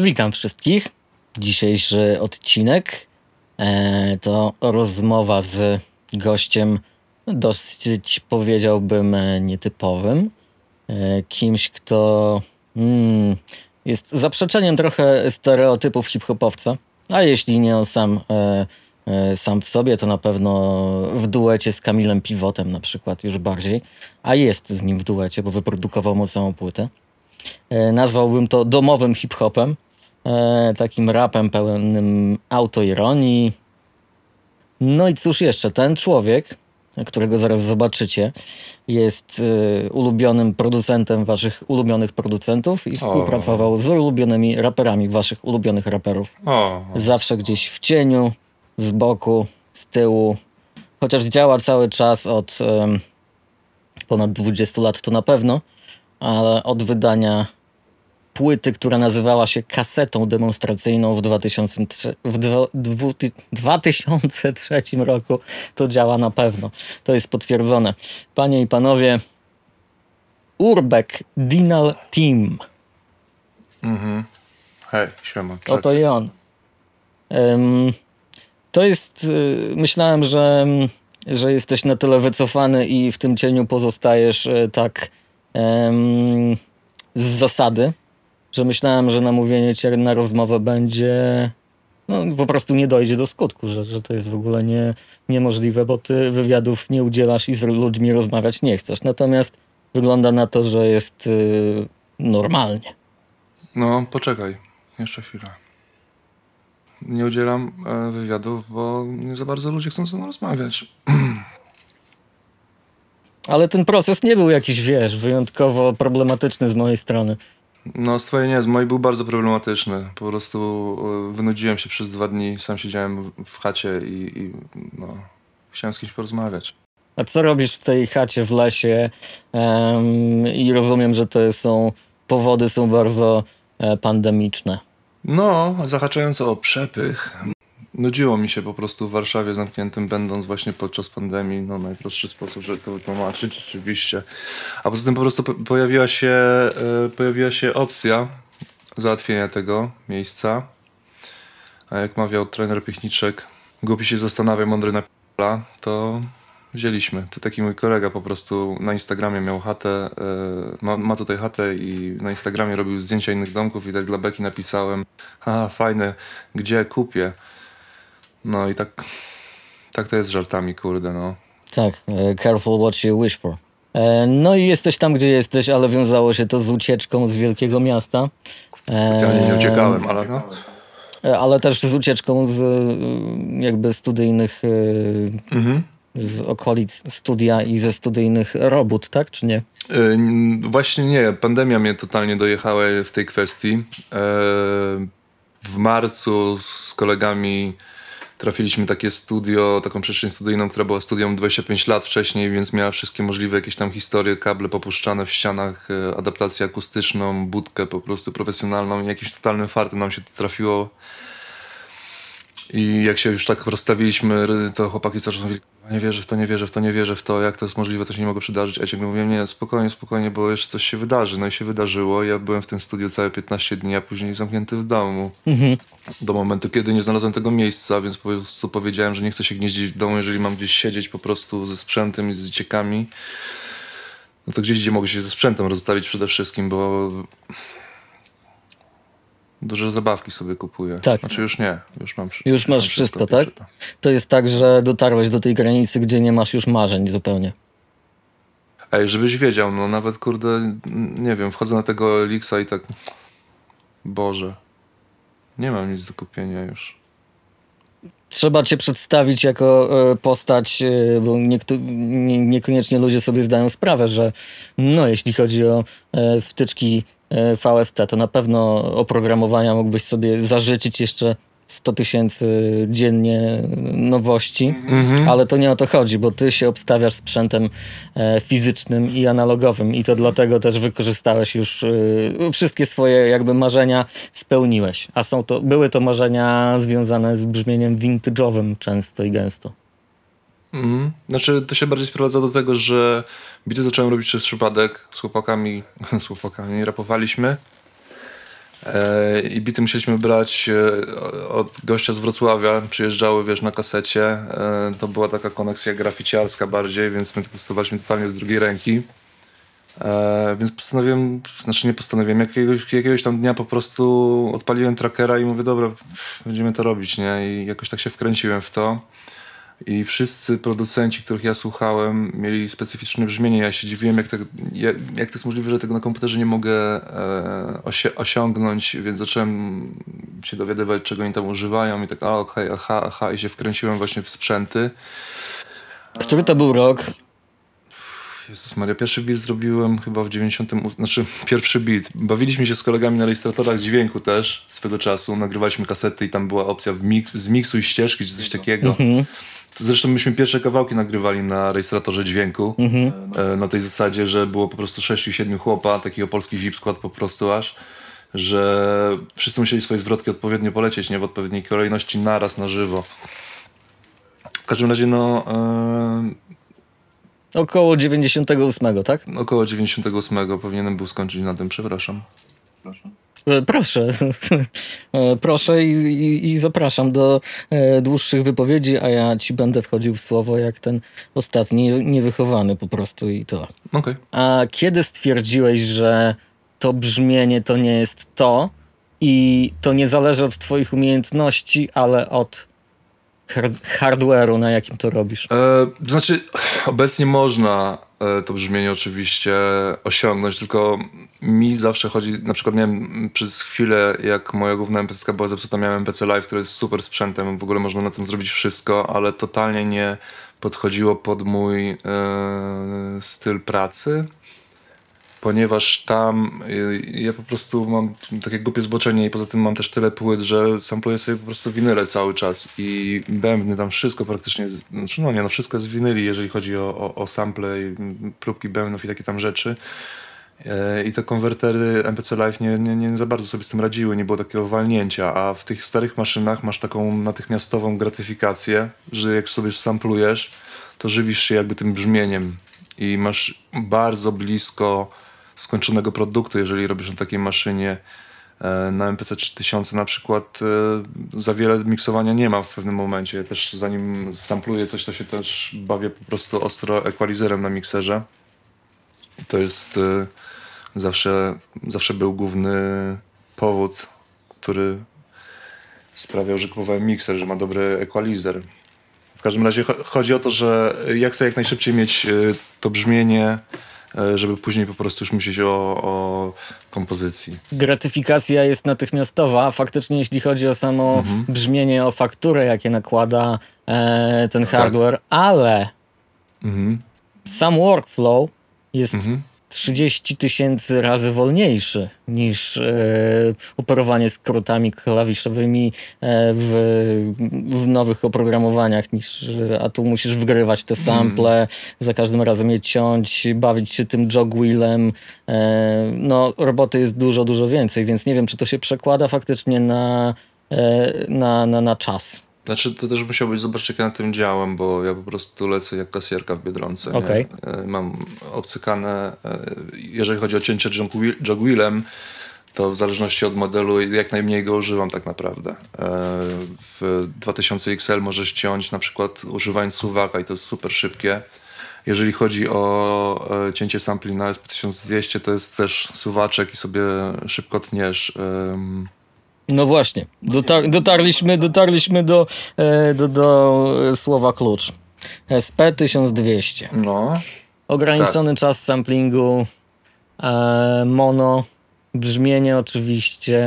Witam wszystkich. Dzisiejszy odcinek e, to rozmowa z gościem dosyć powiedziałbym e, nietypowym. E, kimś, kto mm, jest zaprzeczeniem trochę stereotypów hip-hopowca, a jeśli nie on sam, sam w sobie, to na pewno w duecie z Kamilem Piwotem na przykład już bardziej, a jest z nim w duecie, bo wyprodukował mu całą płytę. Nazwałbym to domowym hip-hopem, takim rapem pełnym autoironii. No i cóż jeszcze, ten człowiek, którego zaraz zobaczycie, jest e, ulubionym producentem waszych ulubionych producentów i współpracował z ulubionymi raperami waszych ulubionych raperów. O, Zawsze gdzieś w cieniu, z boku, z tyłu. Chociaż działa cały czas od ponad 20 lat, to na pewno, ale od wydania płyty, która nazywała się kasetą demonstracyjną w, 2003, w dwu, 2003 roku, to działa na pewno. To jest potwierdzone. Panie i panowie, Urbek Dinal Team. hej, siema. Czek. Oto i on. Em, to jest. y, Myślałem, że, że jesteś na tyle wycofany i w tym cieniu pozostajesz y, tak em, z zasady, że myślałem, że namówienie cię na rozmowę będzie. No, po prostu nie dojdzie do skutku, że, że to jest w ogóle nie, niemożliwe, bo ty wywiadów nie udzielasz i z ludźmi rozmawiać nie chcesz. Natomiast wygląda na to, że jest y, normalnie. No, poczekaj, jeszcze chwilę. Nie udzielam e, wywiadów, bo nie za bardzo ludzie chcą ze mną rozmawiać. Ale ten proces nie był jakiś, wiesz, wyjątkowo problematyczny z mojej strony. No, z twojej nie, z mojej był bardzo problematyczny. Po prostu e, wynudziłem się przez dwa dni, sam siedziałem w, chacie i, i no, chciałem z kimś porozmawiać. A co robisz w tej chacie w lesie? Em, I rozumiem, że to są powody są bardzo e, pandemiczne. No, zahaczając o przepych, nudziło mi się po prostu w Warszawie zamkniętym, będąc właśnie podczas pandemii. No, najprostszy sposób, żeby to wytłumaczyć, oczywiście. A poza tym po prostu po- pojawiła się, e, pojawiła się opcja załatwienia tego miejsca. A jak mawiał trener Piechniczek, głupi się zastanawia, mądry na p***la, to wzięliśmy. To taki mój kolega po prostu na Instagramie miał chatę, e, ma, ma tutaj chatę i na Instagramie robił zdjęcia innych domków i tak dla Beki napisałem, haha, fajne, gdzie kupię? No i tak, tak to jest z żartami, kurde, no. Tak, e, careful what you wish for. E, no i jesteś tam, gdzie jesteś, ale wiązało się to z ucieczką z wielkiego miasta. E, Specjalnie nie uciekałem, ale no. Ale też z ucieczką z jakby studyjnych, Mhm. z okolic studia i ze studyjnych robót, tak, czy nie? Właśnie nie, pandemia mnie totalnie dojechała w tej kwestii. W marcu z kolegami trafiliśmy takie studio, taką przestrzeń studyjną, która była studium 25 lat wcześniej, więc miała wszystkie możliwe jakieś tam historie, kable popuszczane w ścianach, e, adaptację akustyczną, budkę po prostu profesjonalną i jakimś totalnym fartem nam się trafiło. I jak się już tak rozstawiliśmy, to chłopaki zaczęli nie wierzę w to, nie wierzę w to, nie wierzę w to, jak to jest możliwe, to się nie mogło przydarzyć. A ja ciągle mówiłem, nie, spokojnie, spokojnie, bo jeszcze coś się wydarzy. No i się wydarzyło. Ja byłem w tym studiu całe 15 dni, a później zamknięty w domu. Do momentu, kiedy nie znalazłem tego miejsca, więc po prostu powiedziałem, że nie chcę się gnieździć w domu, jeżeli mam gdzieś siedzieć po prostu ze sprzętem i z dzieciakami. No to gdzieś, gdzie mogę się ze sprzętem rozstawić przede wszystkim, bo duże zabawki sobie kupuję. Tak. Znaczy już nie, już mam Już masz mam wszystko, tak? pierwsze to. Jest tak, że dotarłeś do tej granicy, gdzie nie masz już marzeń zupełnie. Ej, żebyś wiedział, no nawet kurde, nie wiem, wchodzę na tego Elixa i tak. Boże. Nie mam nic do kupienia już. Trzeba cię przedstawić jako e, postać, e, bo niekoniecznie ludzie sobie zdają sprawę, że no jeśli chodzi o e, wtyczki VST, to na pewno oprogramowania mógłbyś sobie zażyczyć jeszcze 100 tysięcy dziennie nowości, ale to nie o to chodzi, bo ty się obstawiasz sprzętem e, fizycznym i analogowym i to dlatego też wykorzystałeś już e, wszystkie swoje jakby marzenia spełniłeś, a są to, były to marzenia związane z brzmieniem vintage'owym często i gęsto. Mhm. Znaczy, to się bardziej sprowadza do tego, że bity zacząłem robić przez przypadek z chłopakami, z chłopakami rapowaliśmy. E, I bity musieliśmy brać e, od gościa z Wrocławia. Przyjeżdżały, wiesz, na kasecie. E, to była taka koneksja graficiarska bardziej, więc my testowaliśmy totalnie z drugiej ręki. E, więc postanowiłem, znaczy nie postanowiłem, jakiegoś, jakiegoś tam dnia po prostu odpaliłem trackera i mówię, dobra, będziemy to robić, nie? I jakoś tak się wkręciłem w to. I wszyscy producenci, których ja słuchałem, mieli specyficzne brzmienie. Ja się dziwiłem, jak, tak, jak, jak to jest możliwe, że tego na komputerze nie mogę e, osi osiągnąć, więc zacząłem się dowiadywać, czego oni tam używają i tak, a okej, okay, aha, aha, i się wkręciłem właśnie w sprzęty. Który to był rok? Jezus Maria, pierwszy beat zrobiłem chyba w 90. Znaczy, pierwszy beat. Bawiliśmy się z kolegami na rejestratorach dźwięku też swego czasu. Nagrywaliśmy kasety i tam była opcja w miksu i ścieżki, czy coś takiego. Mhm. Zresztą myśmy pierwsze kawałki nagrywali na rejestratorze dźwięku. Mhm. E, na tej zasadzie, że było po prostu 6-7 chłopa, takiego polski zip skład po prostu aż, że wszyscy musieli swoje zwrotki odpowiednio polecieć, nie w odpowiedniej kolejności naraz na żywo. W każdym razie, no. E... Około 98, tak? Około 98 powinienem był skończyć na tym, przepraszam. Proszę. E, proszę, e, proszę i, i, i, zapraszam do e, dłuższych wypowiedzi, a ja ci będę wchodził w słowo jak ten ostatni, niewychowany po prostu i to. Okay. A kiedy stwierdziłeś, że to brzmienie to nie jest to i to nie zależy od twoich umiejętności, ale od hard hardware'u, na jakim to robisz? E, znaczy, obecnie można e, to brzmienie oczywiście osiągnąć, tylko mi zawsze chodzi, na przykład miałem przez chwilę, jak moja główna MPC była zepsuta, miałem MPC Live, który jest super sprzętem, w ogóle można na tym zrobić wszystko, ale totalnie nie podchodziło pod mój e, styl pracy ponieważ tam y, ja po prostu mam takie głupie zboczenie i poza tym mam też tyle płyt, że sampluję sobie po prostu winyle cały czas i bębny tam wszystko praktycznie, znaczy no nie, no wszystko jest winyli, jeżeli chodzi o, o, o sample i próbki bębnów i takie tam rzeczy. E, I te konwertery MPC Live nie, nie, nie za bardzo sobie z tym radziły, nie było takiego walnięcia, a w tych starych maszynach masz taką natychmiastową gratyfikację, że jak sobie samplujesz, to żywisz się jakby tym brzmieniem i masz bardzo blisko skończonego produktu, jeżeli robisz na takiej maszynie e, na MPC 3000 na przykład e, za wiele miksowania nie ma w pewnym momencie. Też zanim sampluję coś, to się też bawię po prostu ostro equalizerem na mikserze. To jest e, zawsze, zawsze był główny powód, który sprawiał, że kupowałem mikser, że ma dobry equalizer. W każdym razie chodzi o to, że ja chcę jak najszybciej mieć to brzmienie żeby później po prostu już myśleć o, o kompozycji. Gratyfikacja jest natychmiastowa, faktycznie jeśli chodzi o samo mhm. brzmienie, o fakturę, jakie nakłada e, ten hardware, tak. ale mhm. sam workflow jest mhm. 30 tysięcy razy wolniejszy niż e, operowanie skrótami klawiszowymi e, w, w, nowych oprogramowaniach, niż, a tu musisz wgrywać te sample, mm. za każdym razem je ciąć, bawić się tym jogwheelem. E, no, roboty jest dużo, dużo więcej, więc nie wiem, czy to się przekłada faktycznie na, e, na, na, na czas. Znaczy, to też musiałbyś zobaczyć, jak ja na tym działam, bo ja po prostu lecę jak kasjerka w Biedronce. Okay. E, mam obcykane, e, jeżeli chodzi o cięcie jogwheelem, to w zależności od modelu jak najmniej go używam tak naprawdę. E, w 2000 XL możesz ciąć na przykład używając suwaka i to jest super szybkie. Jeżeli chodzi o cięcie sampli na SP1200, to jest też suwaczek i sobie szybko tniesz. No właśnie, dotar dotarliśmy, dotarliśmy do, e, do, do słowa klucz. SP1200. No. Ograniczony tak. czas samplingu, e, mono, brzmienie oczywiście,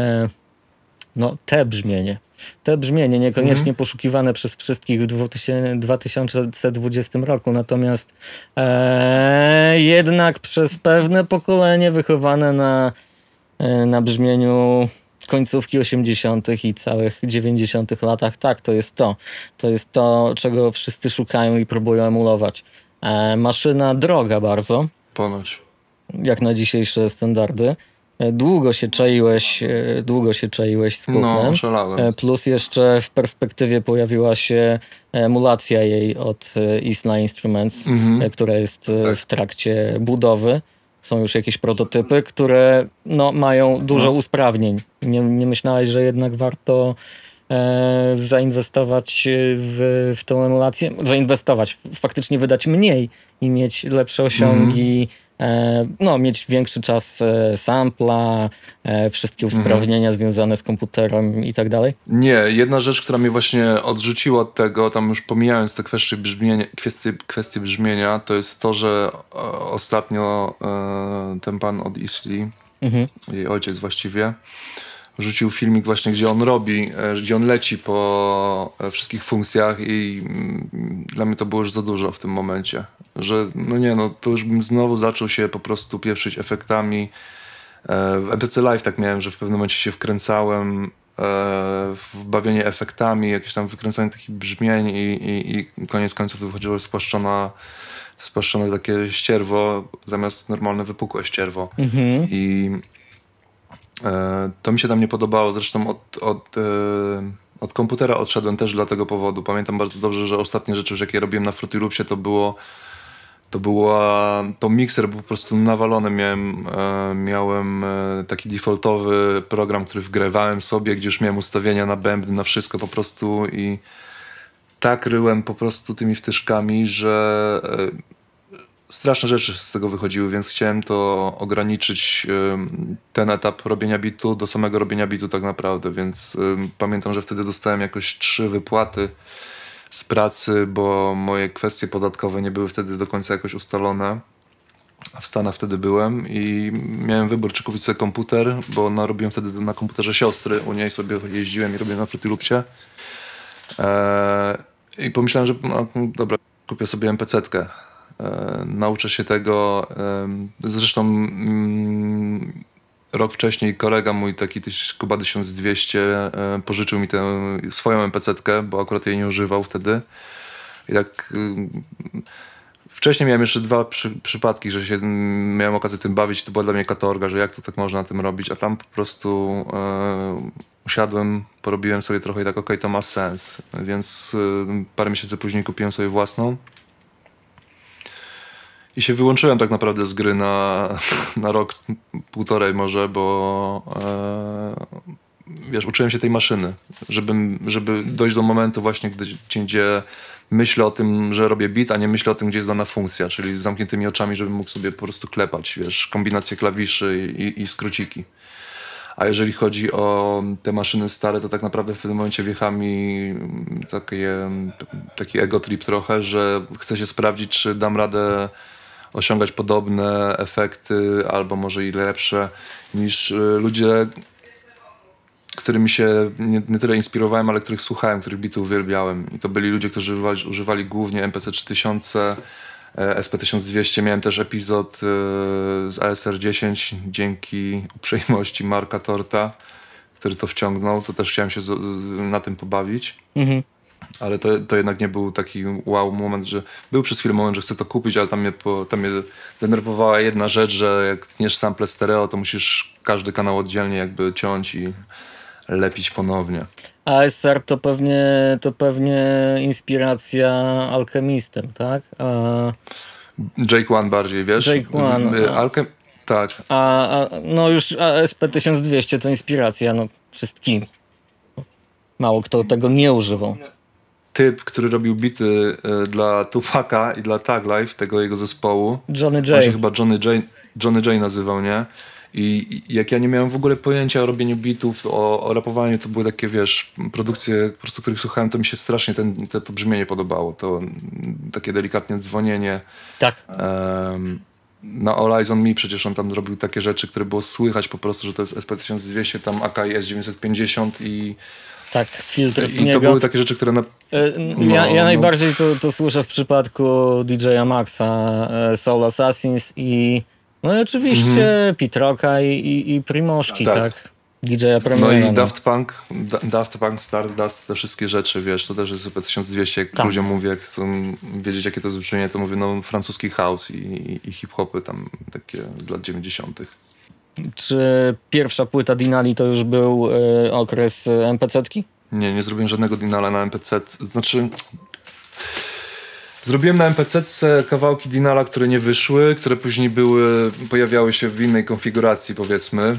no te brzmienie. Te brzmienie, niekoniecznie mhm. poszukiwane przez wszystkich w 2020 roku, natomiast e, jednak przez pewne pokolenie wychowane na, e, na brzmieniu końcówki 80. i całych 90. latach. Tak, to jest to. To jest to, czego wszyscy szukają i próbują emulować. E, maszyna droga bardzo. Ponoć. Jak na dzisiejsze standardy. E, długo się czaiłeś, e, długo się czaiłeś z kupnem. No, szalałem. E, plus jeszcze w perspektywie pojawiła się emulacja jej od Isla Instruments, mhm. która jest tak. w trakcie budowy. Są już jakieś prototypy, które no, mają dużo No. usprawnień. Nie, nie myślałeś, że jednak warto e, zainwestować w, w tą emulację? Zainwestować, faktycznie wydać mniej i mieć lepsze osiągi, e, no, mieć większy czas e, sampla, e, wszystkie usprawnienia związane z komputerem i tak dalej? Nie, jedna rzecz, która mnie właśnie odrzuciła od tego, tam już pomijając te kwestie brzmienia, kwestie, kwestie brzmienia, to jest to, że e, ostatnio e, ten pan od Isli, Mhm. jej ojciec właściwie, rzucił filmik właśnie, gdzie on robi, e, gdzie on leci po e, wszystkich funkcjach i mm, dla mnie to było już za dużo w tym momencie. Że no nie, no to już bym znowu zaczął się po prostu pieprzyć efektami. E, W EPC Live tak miałem, że w pewnym momencie się wkręcałem w bawienie efektami, jakieś tam wykręcanie takich brzmień i, i, i koniec końców wychodziło spłaszczona, spłaszczone takie ścierwo zamiast normalne wypukłe ścierwo. Mhm. I to mi się tam nie podobało. Zresztą od, od, e, od komputera odszedłem też dla tego powodu. Pamiętam bardzo dobrze, że ostatnie rzeczy, jakie robiłem na Fruity Loopsie, to było to była, to mikser był po prostu nawalony. Miałem, e, miałem e, taki defaultowy program, który wgrywałem sobie, gdzie już miałem ustawienia na bębny, na wszystko po prostu i tak ryłem po prostu tymi wtyczkami, że e, straszne rzeczy z tego wychodziły, więc chciałem to ograniczyć ten etap robienia bitu do samego robienia bitu tak naprawdę, więc pamiętam, że wtedy dostałem jakoś trzy wypłaty z pracy, bo moje kwestie podatkowe nie były wtedy do końca jakoś ustalone. A w Stanach wtedy byłem i miałem wybór, czy kupić sobie komputer, bo narobiłem wtedy na komputerze siostry, u niej sobie jeździłem i robiłem na Fruity Loopsie. Eee, I pomyślałem, że no, dobra, kupię sobie MPC-tkę. E, nauczę się tego. em, Zresztą mm, rok wcześniej kolega mój, taki Kuba 1200, e, pożyczył mi tę swoją MPC-tkę, bo akurat jej nie używał wtedy. I tak ym, wcześniej miałem jeszcze dwa przy, przypadki, że się mm, miałem okazję tym bawić. To była dla mnie katorga, że jak to tak można na tym robić, a tam po prostu e, usiadłem, porobiłem sobie trochę i tak, okej, to ma sens. Więc e, parę miesięcy później kupiłem sobie własną. I się wyłączyłem tak naprawdę z gry na, na rok, półtorej może, bo e, wiesz, uczyłem się tej maszyny, żeby, żeby dojść do momentu właśnie, gdy, gdzie myślę o tym, że robię beat, a nie myślę o tym, gdzie jest dana funkcja, czyli z zamkniętymi oczami, żebym mógł sobie po prostu klepać, wiesz, kombinacje klawiszy i, i, skróciki. A jeżeli chodzi o te maszyny stare, to tak naprawdę w tym momencie wjechał mi mm, takie, taki ego trip trochę, że chcę się sprawdzić, czy dam radę osiągać podobne efekty, albo może i lepsze niż y, ludzie, którymi się nie, nie tyle inspirowałem, ale których słuchałem, których bitów uwielbiałem. I to byli ludzie, którzy używali, używali głównie MPC 3000, e, SP1200. Miałem też epizod e, z ASR 10 dzięki uprzejmości Marka Torta, który to wciągnął. To też chciałem się na tym pobawić. Mhm. Ale to, to jednak nie był taki wow moment, że był przez chwilę moment, że chcę to kupić, ale tam mnie, po, tam mnie denerwowała jedna rzecz, że jak tniesz sample stereo, to musisz każdy kanał oddzielnie jakby ciąć i lepić ponownie. ASR to pewnie, to pewnie inspiracja alchemistem, tak? A, Jake One bardziej, wiesz? Jake One, a. Alchem... Tak. a, a no już ASP1200 to inspiracja, no wszystkimi. Mało kto tego nie używał. Typ, który robił bity y, dla Tupaka i dla Tag Life, tego jego zespołu. Johnny On się J. chyba Johnny J, Johnny J nazywał, nie? I i jak ja nie miałem w ogóle pojęcia o robieniu bitów, o, o rapowaniu, to były takie, wiesz, produkcje, po prostu których słuchałem, to mi się strasznie ten, te, to brzmienie podobało. To takie delikatne dzwonienie. Tak. Em, na All Eyes on Me przecież on tam robił takie rzeczy, które było słychać po prostu, że to jest SP1200, tam AKI S950 i, Tak, filtr z i to niego. były takie rzeczy, które na, E, No, ja, ja no. najbardziej to, to słyszę w przypadku DJ-a Maxa, e, Soul Assassins i no i oczywiście Pitroka i, i, i Primoszki, tak? Tak. DJ-a No Premiera. i Daft Punk, Da- Daft Punk, Stardust, te wszystkie rzeczy, wiesz, to też jest chyba 1200, jak Tak. ludziom mówię, jak chcą wiedzieć, jakie to jest brzmienie, to mówię, no francuski house i, i, hip-hopy tam takie lat 90. Czy pierwsza płyta Dinali to już był e, okres MPC-tki? Nie, nie zrobiłem żadnego dinala na MPC, znaczy Zrobiłem na MPC kawałki Dinala, które nie wyszły, które później były, pojawiały się w innej konfiguracji, powiedzmy,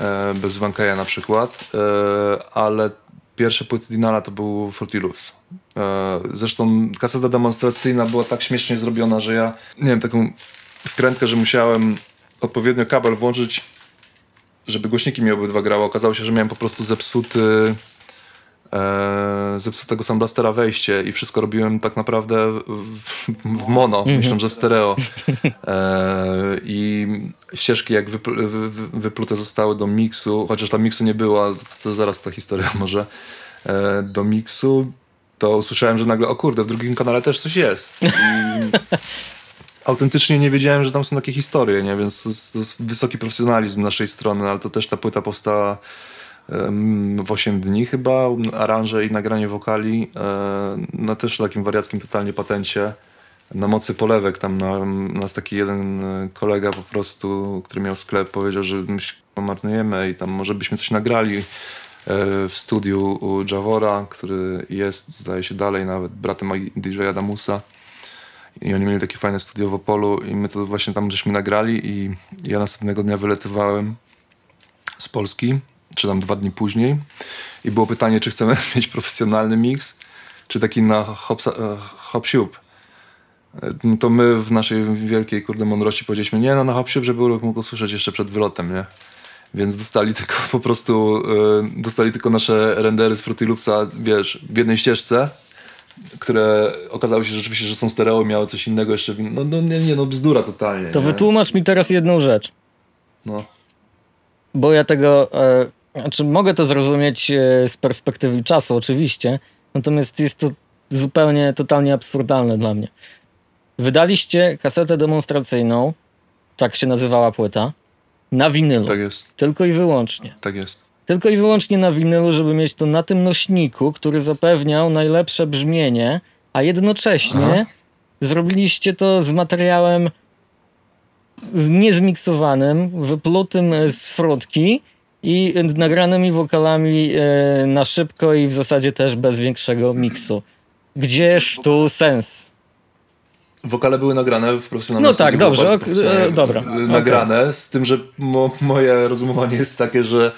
e, bez Wankaja na przykład, e, ale pierwsze płyty Dinala to był Frutilus. E, zresztą kaseta demonstracyjna była tak śmiesznie zrobiona, że ja, nie wiem, taką wkrętkę, że musiałem odpowiednio kabel włączyć, żeby głośniki mi obydwa grały. Okazało się, że miałem po prostu zepsuty e, zepsutego Soundblastera wejście i wszystko robiłem tak naprawdę w, w mono, mm -hmm. myśląc, że w stereo. E, I ścieżki jak wypl wy, wyplute zostały do miksu, chociaż tam miksu nie było, to zaraz ta historia może, e, do miksu, to usłyszałem, że nagle, o kurde, w drugim kanale też coś jest. I autentycznie nie wiedziałem, że tam są takie historie, nie? więc to jest, to jest wysoki profesjonalizm naszej strony, ale to też ta płyta powstała w 8 dni chyba, aranże i nagranie wokali na też takim wariackim totalnie patencie na mocy polewek. Tam na, nas taki jeden e, kolega po prostu, który miał sklep, powiedział, że my się marnujemy i tam może byśmy coś nagrali e, w studiu u Javora, który jest, zdaje się, dalej nawet bratem DJ Adamusa. I oni mieli takie fajne studio w Opolu i my to właśnie tam żeśmy nagrali i ja następnego dnia wyletywałem z Polski czy tam dwa dni później. I było pytanie, czy chcemy mieć profesjonalny mix, czy taki na hop, e. E, no to my w naszej wielkiej kurde mądrości powiedzieliśmy, nie no na hop siup, żeby mógł usłyszeć jeszcze przed wylotem, nie? Więc dostali tylko po prostu, yy, dostali tylko nasze rendery z Fruity Loopsa, wiesz, w jednej ścieżce, które okazało się rzeczywiście, że są stereo, miały coś innego jeszcze. In... No, no nie, nie, no bzdura totalnie. To nie? wytłumacz mi teraz jedną rzecz. No. Bo ja tego... E znaczy, mogę to zrozumieć e, z perspektywy czasu, oczywiście, natomiast jest to zupełnie, totalnie absurdalne dla mnie. Wydaliście kasetę demonstracyjną, tak się nazywała płyta, na winylu. Tak jest. Tylko i wyłącznie. Tak jest. Tylko i wyłącznie na winylu, żeby mieć to na tym nośniku, który zapewniał najlepsze brzmienie, a jednocześnie Aha. zrobiliście to z materiałem niezmiksowanym, wyplutym z frutki, i nagranymi wokalami e, na szybko i w zasadzie też bez większego miksu. Gdzież tu sens? Wokale były nagrane w profesjonalnym No tak, dobrze, ok, e, dobra. Nagrane, okay. z tym, że mo, moje rozumowanie jest takie, że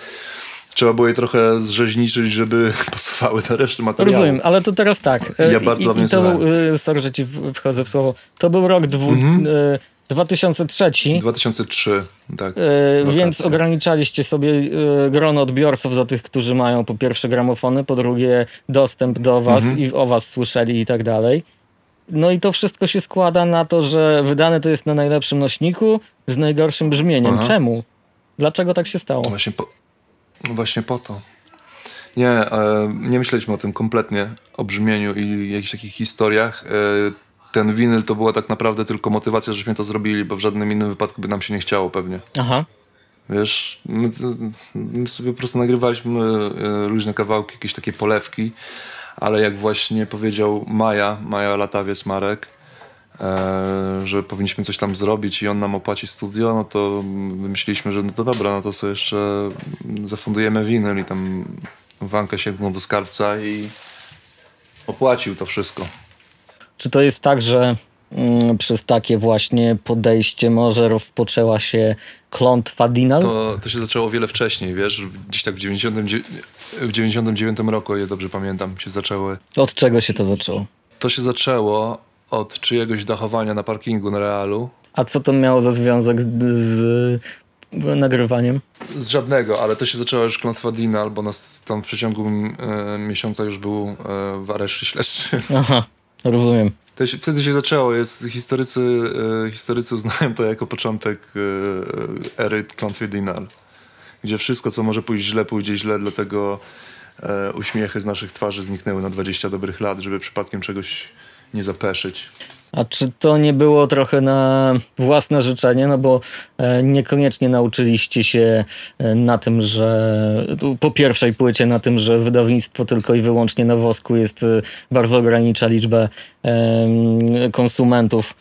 trzeba było je trochę zrzeźniczyć, żeby pasowały te reszty materiału. Rozumiem, ale to teraz tak. Ja bardzo I, i to, e, sorry, że ci wchodzę w słowo. To był rok dwu, -hmm. 2003. 2003, tak. E, więc ograniczaliście sobie e, grono odbiorców za tych, którzy mają po pierwsze gramofony, po drugie dostęp do was mhm. i o was słyszeli i tak dalej. No i to wszystko się składa na to, że wydane to jest na najlepszym nośniku z najgorszym brzmieniem. Aha. Czemu? Dlaczego tak się stało? Właśnie po, właśnie po to. Nie, e, nie myśleliśmy o tym kompletnie, o brzmieniu i jakichś takich historiach. E, ten winyl to była tak naprawdę tylko motywacja, żeśmy to zrobili, bo w żadnym innym wypadku by nam się nie chciało pewnie. Aha. Wiesz, my, my sobie po prostu nagrywaliśmy e, różne kawałki, jakieś takie polewki, ale jak właśnie powiedział Maja, Maja Latawiec Marek, że powinniśmy coś tam zrobić i on nam opłaci studio, no to myśleliśmy, że no to dobra, no to sobie jeszcze zafundujemy winyl i tam Wankę sięgnął do skarbca i opłacił to wszystko. Czy to jest tak, że mm, przez takie właśnie podejście może rozpoczęła się klątwa Dinal? To, to się zaczęło wiele wcześniej, wiesz, gdzieś tak w 99, w 99 roku, ile dobrze pamiętam, się zaczęły. Od czego się to zaczęło? To się zaczęło od czyjegoś dachowania na parkingu na Realu. A co to miało za związek z, z nagrywaniem? Z żadnego, ale to się zaczęło już klątwa Dinal, bo nas tam w przeciągu e, miesiąca już był e, w areszcie śledczym. Aha. Rozumiem. Się, wtedy się zaczęło. Jest, historycy, e, historycy uznają to jako początek e, ery klątwy Dinal, gdzie wszystko, co może pójść źle, pójdzie źle, dlatego e, uśmiechy z naszych twarzy zniknęły na 20 dobrych lat, żeby przypadkiem czegoś nie zapeszyć. A czy to nie było trochę na własne życzenie? No bo e, niekoniecznie nauczyliście się e, na tym, że po pierwszej płycie na tym, że wydawnictwo tylko i wyłącznie na wosku jest e, bardzo ogranicza liczbę konsumentów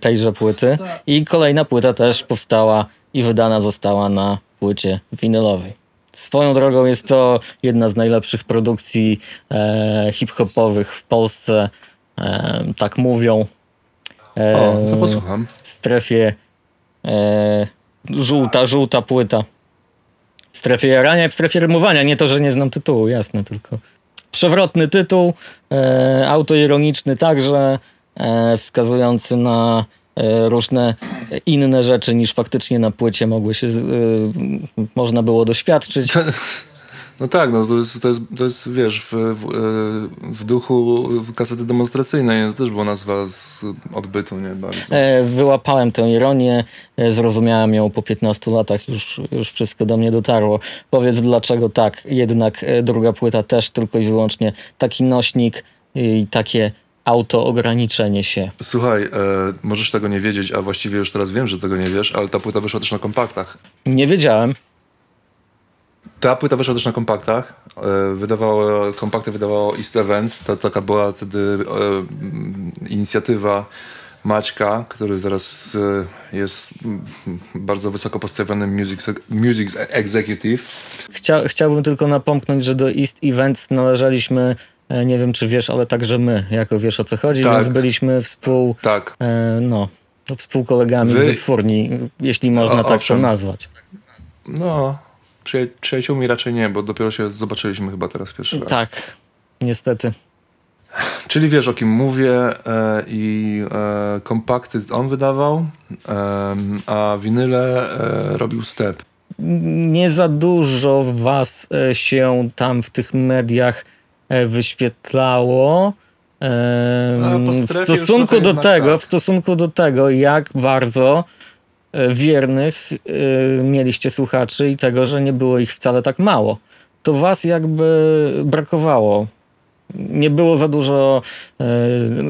tejże płyty. I kolejna płyta też powstała i wydana została na płycie winylowej. Swoją drogą jest to jedna z najlepszych produkcji hip-hopowych w Polsce e, tak mówią. E, O, to posłucham. w strefie e, żółta, żółta płyta. W strefie jarania i w strefie rymowania. Nie to, że nie znam tytułu, jasne, tylko przewrotny tytuł, e, autoironiczny także, e, wskazujący na e, różne inne rzeczy niż faktycznie na płycie mogły się, można było doświadczyć. No tak, no to jest, to jest, to jest wiesz, w, w, e, w duchu kasety demonstracyjnej to też była nazwa z odbytu, nie? Bardzo. E, Wyłapałem tę ironię, e, zrozumiałem ją po 15 latach, już, już wszystko do mnie dotarło. Powiedz dlaczego tak, jednak druga płyta też tylko i wyłącznie taki nośnik i takie autoograniczenie się. Słuchaj, e, możesz tego nie wiedzieć, a właściwie już teraz wiem, że tego nie wiesz, ale ta płyta wyszła też na kompaktach. Nie wiedziałem. Ta płyta wyszła też na kompaktach. E, wydawało, kompakty wydawało East Events. To taka była wtedy e, mm, inicjatywa Maćka, który teraz e, jest mm, bardzo wysoko postawionym music, music executive. Chcia, chciałbym tylko napomknąć, że do East Events należeliśmy, nie wiem czy wiesz, ale także my, jako wiesz o co chodzi, Tak. więc byliśmy współ, Tak, e, no, współkolegami z Wy- wytwórni, jeśli można O, tak to nazwać. no, przyja- przyjaciółmi raczej nie, bo dopiero się zobaczyliśmy chyba teraz pierwszy raz. Tak, niestety. Czyli wiesz o kim mówię e, i e, kompakty on wydawał, em, a winyle e, robił Step. nie za dużo was e, się tam w tych mediach e, wyświetlało. W stosunku do tego, tak. w stosunku do tego, jak bardzo e, wiernych e, mieliście słuchaczy i tego, że nie było ich wcale tak mało. To was jakby brakowało. Nie było za dużo, e,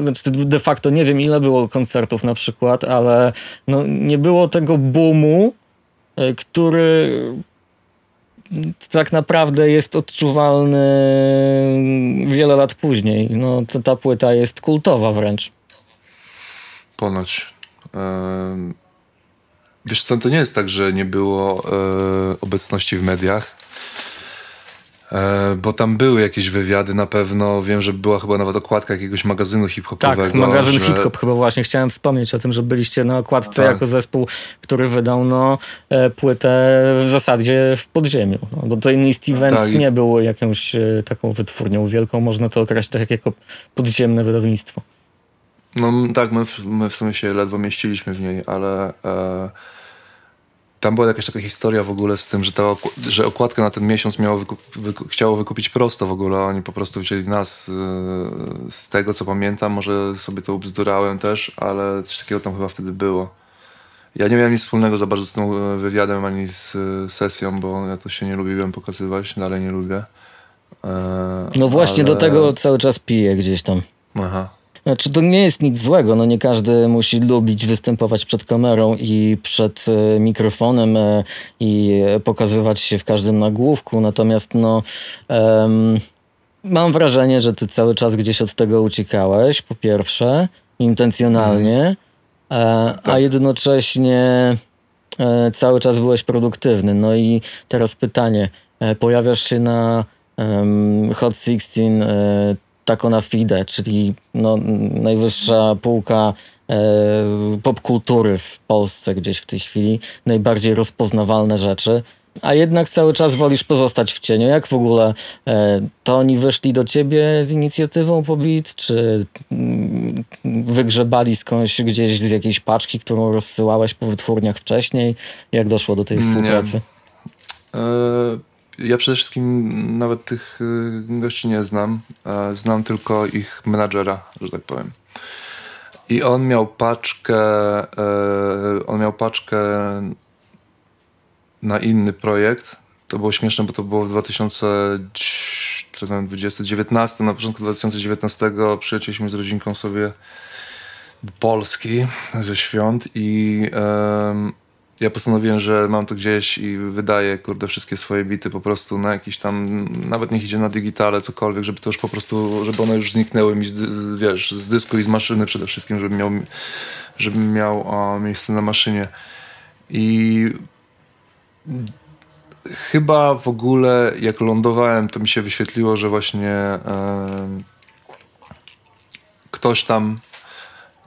znaczy de facto nie wiem ile było koncertów na przykład, ale no, nie było tego boomu, e, który tak naprawdę jest odczuwalny wiele lat później. No, to, ta płyta jest kultowa wręcz. Ponoć. Wiesz co, to nie jest tak, że nie było e, obecności w mediach. E, bo tam były jakieś wywiady na pewno. Wiem, że była chyba nawet okładka jakiegoś magazynu hip-hopowego. Tak, magazyn że... Hip Hop chyba właśnie. Chciałem wspomnieć o tym, że byliście na okładce Tak. jako zespół, który wydał no, e, płytę w zasadzie w podziemiu. No, bo to East Events Tak, nie było jakąś e, taką wytwórnią wielką. Można to określić jako podziemne wydawnictwo. No tak, my w, my w sumie się ledwo mieściliśmy w niej, ale e, tam była jakaś taka historia w ogóle z tym, że, ta że okładkę na ten miesiąc miało wykup, wyku, chciało wykupić prosto w ogóle. Oni po prostu wzięli nas e, z tego, co pamiętam. Może sobie to ubzdurałem też, ale coś takiego tam chyba wtedy było. Ja nie miałem nic wspólnego za bardzo z tym e, wywiadem ani z e, sesją, bo ja to się nie lubiłem pokazywać, dalej nie lubię. E, No właśnie ale- do tego cały czas piję gdzieś tam. Aha. Znaczy, to nie jest nic złego. No nie każdy musi lubić występować przed kamerą i przed e, mikrofonem e, i pokazywać się w każdym nagłówku. Natomiast no, mam wrażenie, że ty cały czas gdzieś od tego uciekałeś, po pierwsze, intencjonalnie, e, a Tak. jednocześnie cały czas byłeś produktywny. No i teraz pytanie. Pojawiasz się na Hot 16 e, tako na FIDE, czyli no, najwyższa półka e, popkultury w Polsce gdzieś w tej chwili, najbardziej rozpoznawalne rzeczy, a jednak cały czas wolisz pozostać w cieniu. Jak w ogóle e, to oni wyszli do ciebie z inicjatywą Pobit, czy mm, wygrzebali skądś gdzieś z jakiejś paczki, którą rozsyłałeś po wytwórniach wcześniej? Jak doszło do tej Nie. współpracy? E, Ja przede wszystkim nawet tych e, gości nie znam. E, Znam tylko ich menadżera, że tak powiem. I on miał paczkę, e, on miał paczkę na inny projekt. To było śmieszne, bo to było w 2019, na początku 2019 przylecieliśmy z rodzinką sobie do Polski ze świąt i ja postanowiłem, że mam to gdzieś i wydaję, kurde, wszystkie swoje bity po prostu na jakiś tam, nawet niech idzie na digitale, cokolwiek, żeby to już po prostu, żeby one już zniknęły mi z, wiesz, z dysku i z maszyny przede wszystkim, żebym miał, żebym miał o, miejsce na maszynie. I chyba w ogóle jak lądowałem, to mi się wyświetliło, że właśnie em, ktoś tam e,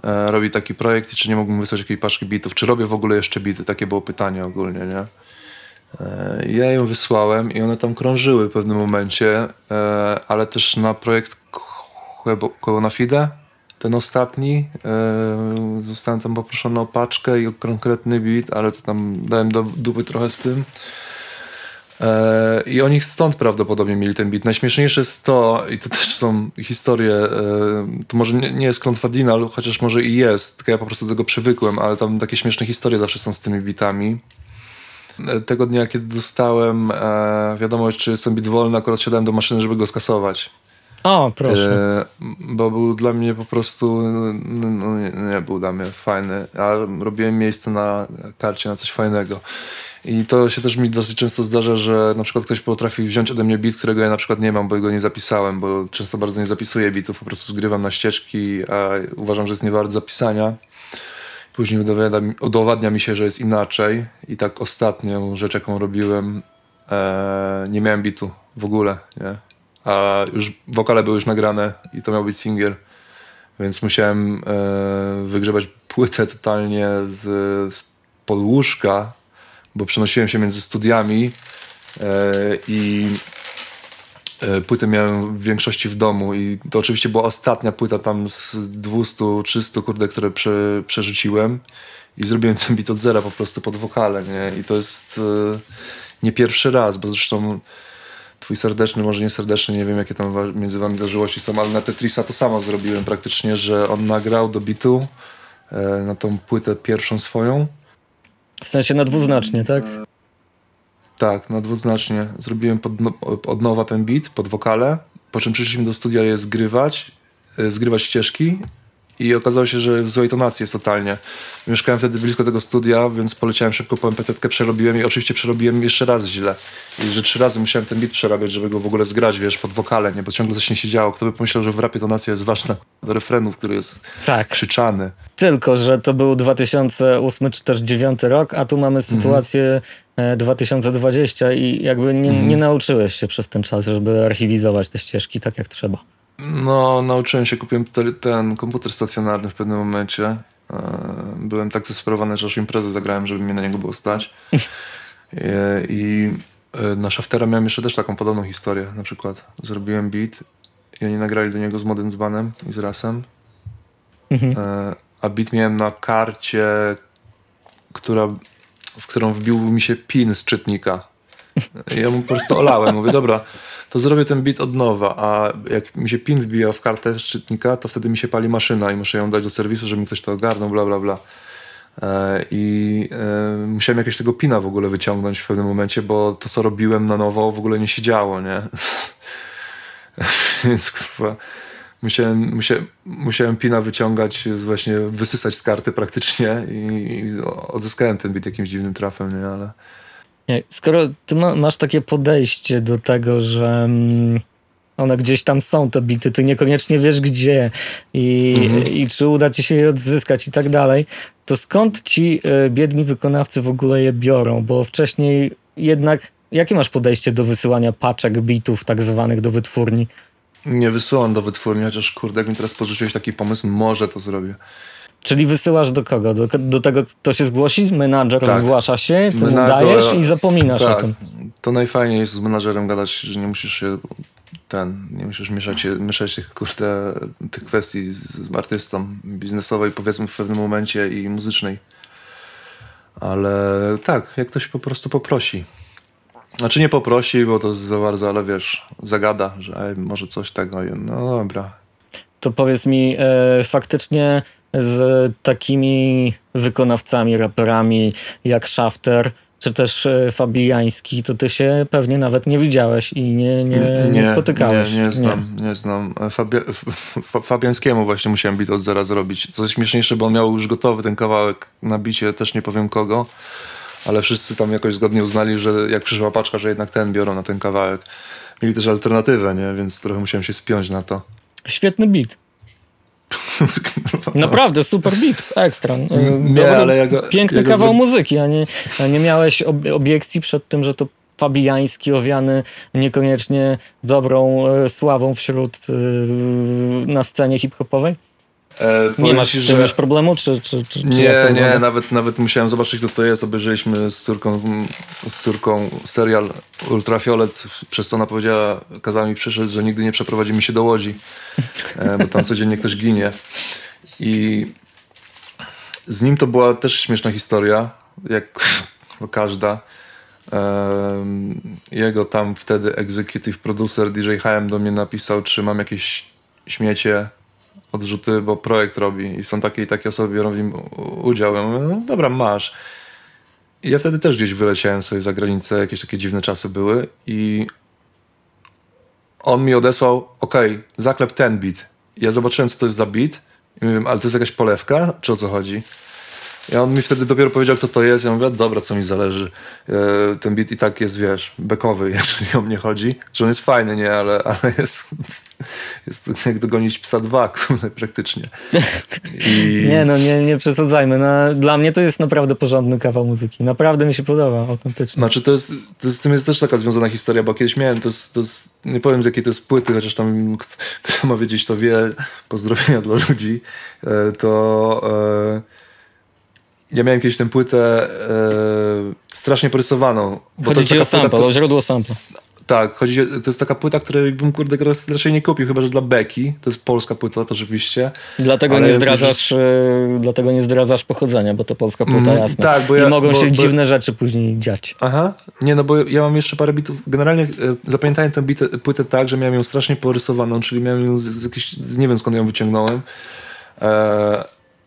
robi taki projekt i czy nie mógłbym wysłać jakiejś paczki bitów, czy robię w ogóle jeszcze bity, takie było pytanie ogólnie, nie? E, ja ją wysłałem i one tam krążyły w pewnym momencie, e, ale też na projekt Koło na Fide, ten ostatni, e, zostałem tam poproszony o paczkę i o konkretny bit, ale to tam dałem do dupy trochę z tym. I oni stąd prawdopodobnie mieli ten bit. Najśmieszniejsze jest to, i to też są historie, to może nie, jest Klątwa chociaż może i jest, tylko ja po prostu do tego przywykłem, ale tam takie śmieszne historie zawsze są z tymi bitami tego dnia, kiedy dostałem e, wiadomość, czy jestem bit wolny, akurat siadałem do maszyny, żeby go skasować. O, proszę. E, bo był dla mnie po prostu, no, no, nie, nie, był dla mnie fajny. Ja robiłem miejsce na karcie na coś fajnego. I to się też mi dosyć często zdarza, że na przykład ktoś potrafi wziąć ode mnie bit, którego ja na przykład nie mam, bo go nie zapisałem, bo często bardzo nie zapisuję bitów, po prostu zgrywam na ścieżki, a uważam, że jest nie wart zapisania. Później udowadnia mi się, że jest inaczej. I tak ostatnią rzecz, jaką robiłem, e, nie miałem bitu w ogóle, nie? A już wokale były już nagrane i to miał być singiel. Więc musiałem e, wygrzebać płytę totalnie z, z podłóżka, bo przenosiłem się między studiami e, i E, płytę miałem w większości w domu i to oczywiście była ostatnia płyta tam z 200-300, kurde, które prze, przerzuciłem i zrobiłem ten bit od zera po prostu pod wokale, nie? I to jest e, nie pierwszy raz, bo zresztą twój serdeczny, może nie serdeczny, nie wiem jakie tam między wami zażyłości są, ale na Tetrisa to samo zrobiłem praktycznie, że on nagrał do bitu na tą płytę pierwszą swoją. W sensie na dwuznacznie, tak? Tak, na dwuznacznie. Zrobiłem pod, no, od nowa ten beat pod wokale, po czym przyszliśmy do studia je zgrywać, e, zgrywać ścieżki i okazało się, że w złej tonacji jest totalnie. Mieszkałem wtedy blisko tego studia, więc poleciałem szybko po MPC, przerobiłem i oczywiście przerobiłem jeszcze raz źle. I że trzy razy musiałem ten beat przerabiać, żeby go w ogóle zgrać, wiesz, pod wokale, nie? Bo ciągle coś nie się działo. Kto by pomyślał, że w rapie tonacja jest ważna do refrenów, który jest tak. krzyczany. Tylko, że to był 2008 czy też 2009 rok, a tu mamy mhm. sytuację mhm. 2020 i jakby nie, mhm. nie nauczyłeś się przez ten czas, żeby archiwizować te ścieżki tak jak trzeba. No, nauczyłem się, kupiłem ten komputer stacjonarny w pewnym momencie. E, byłem tak zesperowany, że aż imprezę zagrałem, żeby mnie na niego było stać. E, I e, na Shaftera miałem jeszcze też taką podobną historię. Na przykład zrobiłem beat i oni nagrali do niego z Modem Dzbanem i z Rasem. Mhm. A beat miałem na karcie, która, w którą wbił mi się pin z czytnika. Ja mu po prostu olałem. Mówię, dobra, to zrobię ten bit od nowa, a jak mi się pin wbija w kartę szczytnika, to wtedy mi się pali maszyna i muszę ją dać do serwisu, żeby mi ktoś to ogarnął, bla, bla, bla. E, I e, musiałem jakiegoś tego pina w ogóle wyciągnąć w pewnym momencie, bo to, co robiłem na nowo, w ogóle nie się działo, nie? Więc kurwa, musiałem, musiałem, musiałem pina wyciągać, właśnie wysysać z karty praktycznie i, i odzyskałem ten bit jakimś dziwnym trafem, nie? Ale... Skoro ty ma, masz takie podejście do tego, że mm, one gdzieś tam są, te bity, ty niekoniecznie wiesz gdzie i, mhm. i czy uda ci się je odzyskać i tak dalej, to skąd ci y, biedni wykonawcy w ogóle je biorą? Bo wcześniej jednak, jakie masz podejście do wysyłania paczek, bitów tak zwanych do wytwórni? Nie wysyłam do wytwórni, chociaż kurde, jak mi teraz porzuciłeś taki pomysł, może to zrobię. Czyli wysyłasz do kogo? Do, do tego, kto się zgłosi? Menadżer tak. zgłasza się, ty Menadżer, dajesz i zapominasz tak. o tym. To najfajniej jest z menadżerem gadać, że nie musisz się ten, nie musisz mieszać, mieszać tych, kurde, tych kwestii z, z artystą biznesowej, powiedzmy w pewnym momencie i muzycznej. Ale tak, jak ktoś po prostu poprosi. Znaczy nie poprosi, bo to za bardzo, ale wiesz, zagada, że może coś tego. No dobra. To powiedz mi, e, faktycznie z takimi wykonawcami, raperami jak Shafter, czy też e, Fabiański, to ty się pewnie nawet nie widziałeś i nie, nie, nie, nie spotykałeś. Nie, nie znam, nie, nie znam. Fabia Fabiańskiemu właśnie musiałem bit od zera zrobić. Co śmieszniejsze, bo on miał już gotowy ten kawałek na bicie, też nie powiem kogo, ale wszyscy tam jakoś zgodnie uznali, że jak przyszła paczka, że jednak ten biorą na ten kawałek. Mieli też alternatywę, nie? więc trochę musiałem się spiąć na to. Świetny beat. Naprawdę, super beat, ekstra. Nie, Dobry, ale ja go, piękny ja kawał muzyki, a nie, a nie miałeś obiekcji przed tym, że to fabijański, owiany niekoniecznie dobrą e, sławą wśród e, na scenie hip-hopowej? E, Nie masz ci, z tym już problemu, czy, czy, czy, Nie, to nie, wygląda? nawet, nawet musiałem zobaczyć, kto to jest. Obejrzeliśmy z córką, z córką serial Ultrafiolet, przez co ona powiedziała, kazała mi przyszedł, że nigdy nie przeprowadzi mi się do Łodzi, e, bo tam codziennie ktoś ginie. I z nim to była też śmieszna historia, jak każda. Jego tam wtedy executive producer DJ HM do mnie napisał, czy mam jakieś śmiecie, odrzuty, bo projekt robi i są takie i takie osoby biorą w nim udział. Ja mówię, no dobra, masz. I ja wtedy też gdzieś wyleciałem sobie za granicę, jakieś takie dziwne czasy były i on mi odesłał, okej, zaklep ten beat. Ja zobaczyłem, co to jest za beat i mówię, ale to jest jakaś polewka? Czy o co chodzi? I on mi wtedy dopiero powiedział, kto to jest. Ja mówię, dobra, co mi zależy. E, ten beat i tak jest, wiesz, bekowy, jeżeli o mnie chodzi. Że on jest fajny, nie? Ale, ale jest, jest jak dogonić psa dwa, kurde, praktycznie. I... Nie, no nie, nie przesadzajmy. No, dla mnie to jest naprawdę porządny kawał muzyki. Naprawdę mi się podoba, autentycznie. Znaczy to jest, to jest, z tym jest też taka związana historia, bo kiedyś miałem, to jest, to jest nie powiem z jakiej to jest płyty, chociaż tam kto, kto ma wiedzieć to wie, pozdrowienia dla ludzi, e, to e, ja miałem kiedyś tę płytę e, strasznie porysowaną. Bo to Chodzi jest ci o taka płyta, sample, o źródło sample. Tak, chodzi, to jest taka płyta, której bym kurde raczej nie kupił, chyba że dla Beki. To jest polska płyta, to oczywiście. Dlatego nie zdradzasz, e, dlatego nie zdradzasz pochodzenia, bo to polska płyta, Mm, jasne. tak, bo I ja- mogą bo- się bo- dziwne rzeczy później dziać. Aha, nie no bo ja mam jeszcze parę bitów. Generalnie e, zapamiętałem tę bitę, płytę tak, że miałem ją strasznie porysowaną, czyli miałem ją z, z jakiejś, z nie wiem skąd ją wyciągnąłem.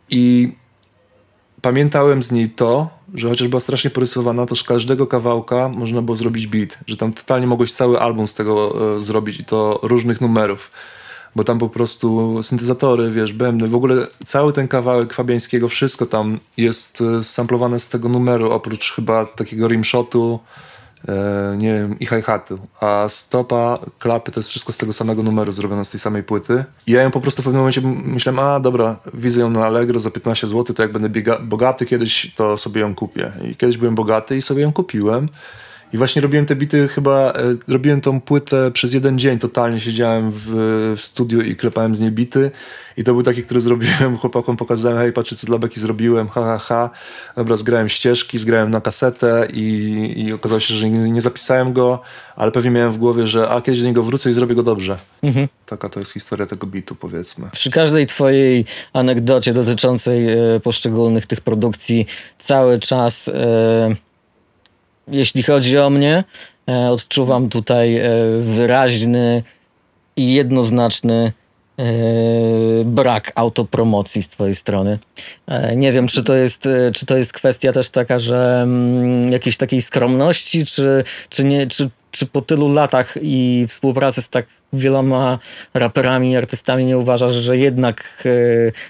I pamiętałem z niej to, że chociaż była strasznie porysowana, to z każdego kawałka można było zrobić beat, że tam totalnie mogłeś cały album z tego e, zrobić i to różnych numerów. Bo tam po prostu syntezatory, wiesz, bębny, w ogóle cały ten kawałek Fabiańskiego, wszystko tam jest e, samplowane z tego numeru, oprócz chyba takiego rimshotu, nie wiem, i hi-hatu. A stopa, klapy, to jest wszystko z tego samego numeru zrobione z tej samej płyty. I ja ją po prostu w pewnym momencie myślałem, a dobra, widzę ją na Allegro za 15 zł, to jak będę bogaty kiedyś, to sobie ją kupię. I kiedyś byłem bogaty i sobie ją kupiłem. I właśnie robiłem te bity chyba, e, robiłem tą płytę przez jeden dzień, totalnie siedziałem w, w studiu i klepałem z niej bity i to był taki, który zrobiłem, chłopakom pokazałem, hej, patrzcie co dla Beki zrobiłem, ha, ha, ha. Dobra, zgrałem ścieżki, zgrałem na kasetę i, i okazało się, że nie, nie zapisałem go, ale pewnie miałem w głowie, że a kiedyś do niego wrócę i zrobię go dobrze. Mhm. Taka to jest historia tego bitu, powiedzmy. Przy każdej twojej anegdocie dotyczącej e, poszczególnych tych produkcji cały czas, e, jeśli chodzi o mnie, e, odczuwam tutaj e, wyraźny i jednoznaczny e, brak autopromocji z twojej strony. Nie wiem, czy to jest, czy to jest kwestia też taka, że mm, jakiejś takiej skromności, czy, czy, nie, czy, czy po tylu latach i współpracy z tak wieloma raperami i artystami nie uważasz, że jednak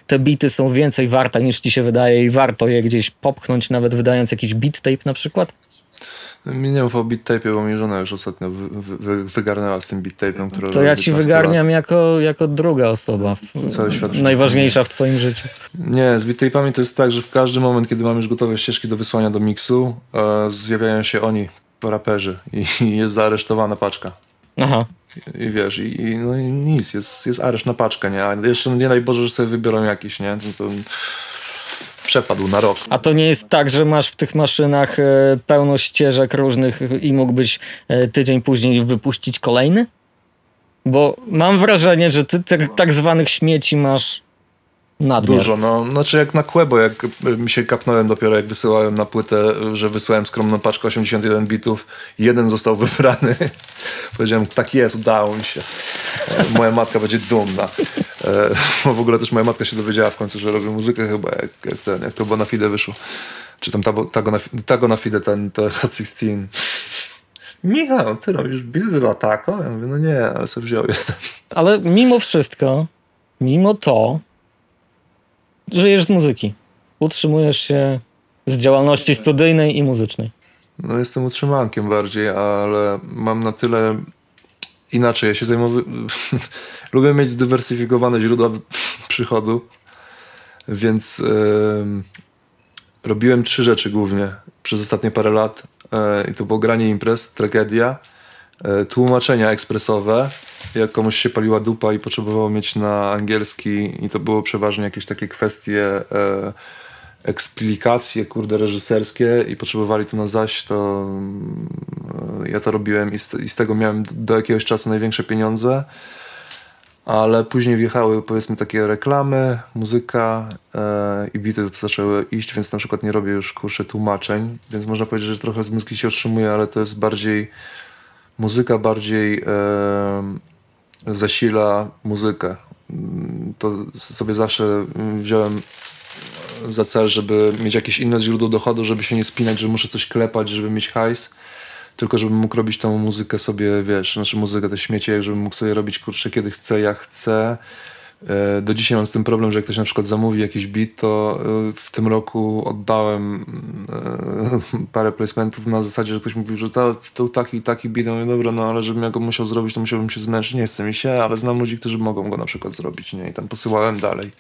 te bity są więcej warte niż ci się wydaje i warto je gdzieś popchnąć, nawet wydając jakiś beat tape na przykład? Mi nie mów o beat tape'ie, bo mi żona już ostatnio wy, wy, wy, wygarnęła z tym beat tape'em, To ja ci wygarniam jako, jako druga osoba, Cały świat najważniejsza w twoim życiu. Nie, z beat-tape'ami to jest tak, że w każdy moment, kiedy mam już gotowe ścieżki do wysłania do miksu, e, zjawiają się oni, raperzy i, i jest zaaresztowana paczka. Aha. I wiesz, i, i, no i nic, jest, jest areszt na paczkę, nie? A jeszcze no nie daj Boże, że sobie wybiorą jakiś, nie? To, to przepadł na rok. A to nie jest tak, że masz w tych maszynach e, pełno ścieżek różnych i mógłbyś e, tydzień później wypuścić kolejny? Bo mam wrażenie, że ty tak, tak zwanych śmieci masz nadmiar. Dużo, no. Znaczy jak na Quebo, jak y, mi się kapnąłem dopiero, jak wysyłałem na płytę, że wysłałem skromną paczkę 81 bitów jeden został wybrany. Powiedziałem, tak jest, udało mi się. Moja matka będzie dumna. E, Bo w ogóle też moja matka się dowiedziała w końcu, że robię muzykę chyba, jak, jak, ten, jak to było na Fide wyszło. Czy tam Tago, tago, na, Fide, ten, ten Hot 16. Michał, ty robisz bity dla Taco? Ja mówię, no nie, ale sobie wziął jeden. Ale mimo wszystko, mimo to, żyjesz z muzyki. Utrzymujesz się z działalności studyjnej i muzycznej. No jestem utrzymankiem bardziej, ale mam na tyle inaczej. Ja się zajmuję... Lubię mieć zdywersyfikowane źródła przychodu, więc em, robiłem trzy rzeczy głównie przez ostatnie parę lat. E, I to było granie imprez, tragedia, e, tłumaczenia ekspresowe jak komuś się paliła dupa i potrzebowało mieć na angielski i to było przeważnie jakieś takie kwestie e, eksplikacje, kurde, reżyserskie i potrzebowali to na zaś, to ja to robiłem i z, i z tego miałem do jakiegoś czasu największe pieniądze ale później wjechały powiedzmy takie reklamy, muzyka e, i bity zaczęły iść, więc na przykład nie robię już kurczę tłumaczeń, więc można powiedzieć, że trochę z muzyki się otrzymuje, ale to jest bardziej muzyka bardziej e, zasila muzykę. To sobie zawsze wziąłem za cel, żeby mieć jakieś inne źródło dochodu, żeby się nie spinać, że muszę coś klepać, żeby mieć hajs tylko żebym mógł robić tą muzykę sobie, wiesz, znaczy muzykę, te śmiecie, żebym mógł sobie robić, kurczę, kiedy chcę, jak chcę. E, do dzisiaj mam z tym problem, że jak ktoś na przykład zamówi jakiś beat, to e, w tym roku oddałem e, parę placementów na zasadzie, że ktoś mówił, że to, to taki taki beat, no dobra, no ale żebym ja go musiał zrobić, to musiałbym się zmęczyć, nie chce mi się, ale znam ludzi, którzy mogą go na przykład zrobić, nie? I tam posyłałem dalej.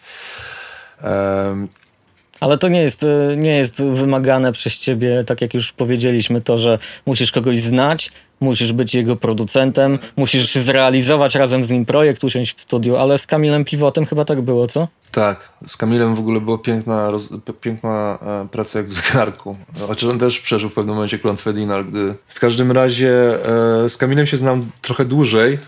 Ale to nie jest, e, nie jest wymagane przez ciebie, tak jak już powiedzieliśmy, to, że musisz kogoś znać, musisz być jego producentem, musisz zrealizować razem z nim projekt, usiąść w studiu, ale z Kamilem Piwotem chyba tak było, co? Tak, z Kamilem w ogóle była piękna, roz, piękna e, praca jak w zegarku. Chociaż on też przeżył w pewnym momencie klątwę Dinal, gdy... W każdym razie e, z Kamilem się znam trochę dłużej.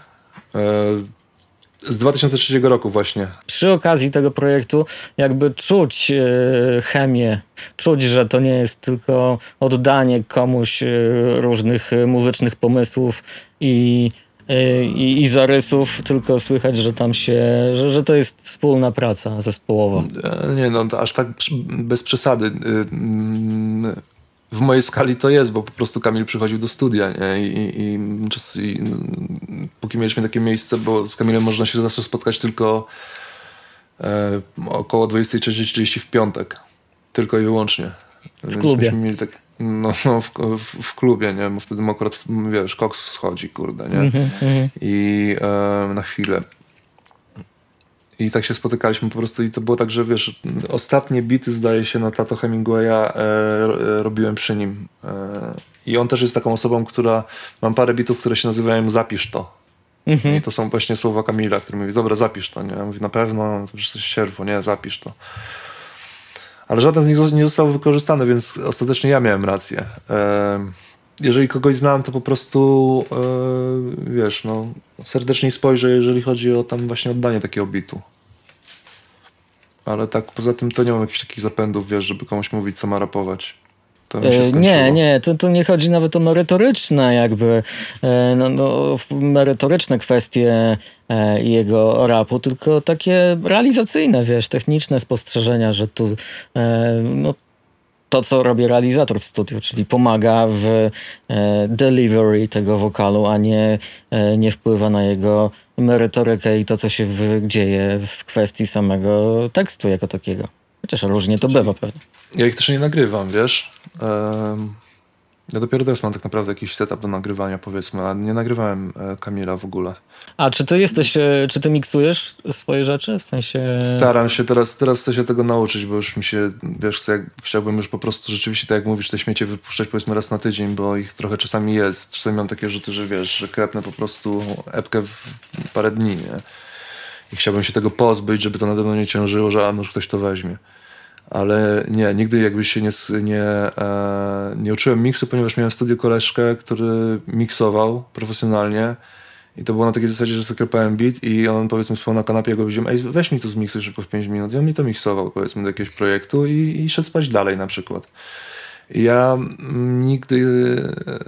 Z 2003 roku właśnie. Przy okazji tego projektu jakby czuć e, chemię, czuć, że to nie jest tylko oddanie komuś e, różnych e, muzycznych pomysłów i, i, i zarysów, tylko słychać, że tam się, że, że to jest wspólna praca zespołowa. Nie no, to aż tak bez przesady. Mm, w mojej skali to jest, bo po prostu Kamil przychodził do studia nie? I, i, i, i póki mieliśmy takie miejsce, bo z Kamilem można się zawsze spotkać tylko e, około 23.30 w piątek. Tylko i wyłącznie. W Więc klubie. Mieli tak, no, no w, w, w, klubie, nie? Bo wtedy akurat, wiesz, koks schodzi, kurde, nie? Mm -hmm. I e, na chwilę. I tak się spotykaliśmy po prostu i to było tak, że wiesz, ostatnie bity zdaje się na Tato Hemingwaya e, e, robiłem przy nim. E, I on też jest taką osobą, która, mam parę bitów, które się nazywają Zapisz to. Mhm. I to są właśnie słowa Kamila, który mówi, dobra, zapisz to, nie? Ja mówię, na pewno, to przecież sierwo, nie, zapisz to. Ale żaden z nich nie został wykorzystany, więc ostatecznie ja miałem rację. E, jeżeli kogoś znam, to po prostu yy, wiesz, no, serdecznie spojrzę, jeżeli chodzi o tam właśnie oddanie takiego bitu. Ale tak poza tym to nie mam jakichś takich zapędów, wiesz, żeby komuś mówić, co ma rapować. E, nie, nie, to, to nie chodzi nawet o merytoryczne jakby, e, no, no, merytoryczne kwestie jego rapu, tylko takie realizacyjne, wiesz, techniczne spostrzeżenia, że tu no, to, co robi realizator w studiu, czyli pomaga w e, delivery tego wokalu, a nie, e, nie wpływa na jego merytorykę i to, co się w, dzieje w kwestii samego tekstu jako takiego. Chociaż różnie to bywa pewnie. Ja ich też nie nagrywam, wiesz. Um ja dopiero teraz mam tak naprawdę jakiś setup do nagrywania, powiedzmy, a nie nagrywałem e, Kamila w ogóle. A czy ty jesteś, e, czy ty miksujesz swoje rzeczy? W sensie... Staram się, teraz, teraz chcę się tego nauczyć, bo już mi się, wiesz, chcę, chciałbym już po prostu rzeczywiście, tak jak mówisz, te śmiecie wypuszczać powiedzmy raz na tydzień, bo ich trochę czasami jest. Czasami mam takie rzuty, że wiesz, że krepnę po prostu epkę w parę dni, nie? I chciałbym się tego pozbyć, żeby to nade mną nie ciążyło, że a nuż ktoś to weźmie ale nie, nigdy jakby się nie, nie, e, nie uczyłem miksu, ponieważ miałem w studiu koleżkę, który miksował profesjonalnie i to było na takiej zasadzie, że zaklepałem beat i on powiedzmy spał na kanapie, ja go powiedziałem, ej weź mi to zmiksuj szybko w 5 minut i on mi to miksował powiedzmy do jakiegoś projektu i, i szedł spać dalej na przykład. Ja nigdy, e,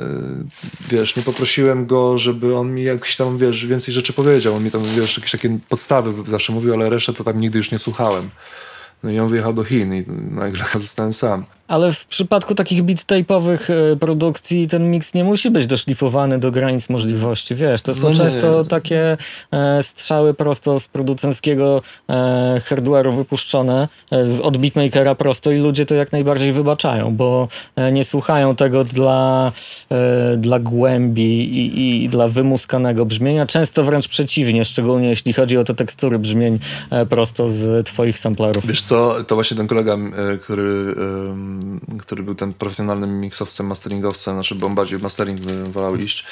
wiesz, nie poprosiłem go, żeby on mi jakiś tam, wiesz, więcej rzeczy powiedział. On mi tam, wiesz, jakieś takie podstawy zawsze mówił, ale resztę to tam nigdy już nie słuchałem. No i on wyjechał do Chin i nagle zostałem sam. Ale w przypadku takich beat-tape'owych e, produkcji ten miks nie musi być doszlifowany do granic możliwości, wiesz, to są no często takie e, strzały prosto z producenckiego e, hardware'u wypuszczone z, od beatmakera prosto i ludzie to jak najbardziej wybaczają, bo nie słuchają tego dla, dla głębi i, i, dla wymuskanego brzmienia, często wręcz przeciwnie, szczególnie jeśli chodzi o te tekstury brzmień prosto z twoich samplerów. Wiesz co, to właśnie ten kolega, który który był ten profesjonalnym miksowcem, masteringowcem, znaczy bo bardziej mastering wolał iść,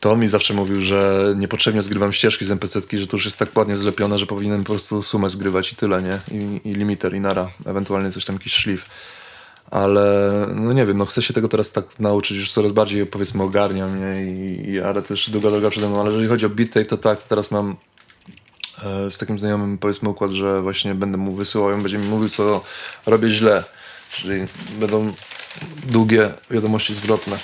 to mi zawsze mówił, że niepotrzebnie zgrywam ścieżki z MPC-ki, że to już jest tak ładnie zlepione, że powinienem po prostu sumę zgrywać i tyle, nie? I, i limiter, i nara, ewentualnie coś tam, jakiś szlif. Ale no nie wiem, no chcę się tego teraz tak nauczyć, już coraz bardziej powiedzmy ogarniam, nie? I, i, ale też długa droga przede mną. Ale jeżeli chodzi o beat tape, to tak, teraz mam e, z takim znajomym powiedzmy układ, że właśnie będę mu wysyłał, on będzie mi mówił, co robię źle. Czyli będą długie wiadomości zwrotne.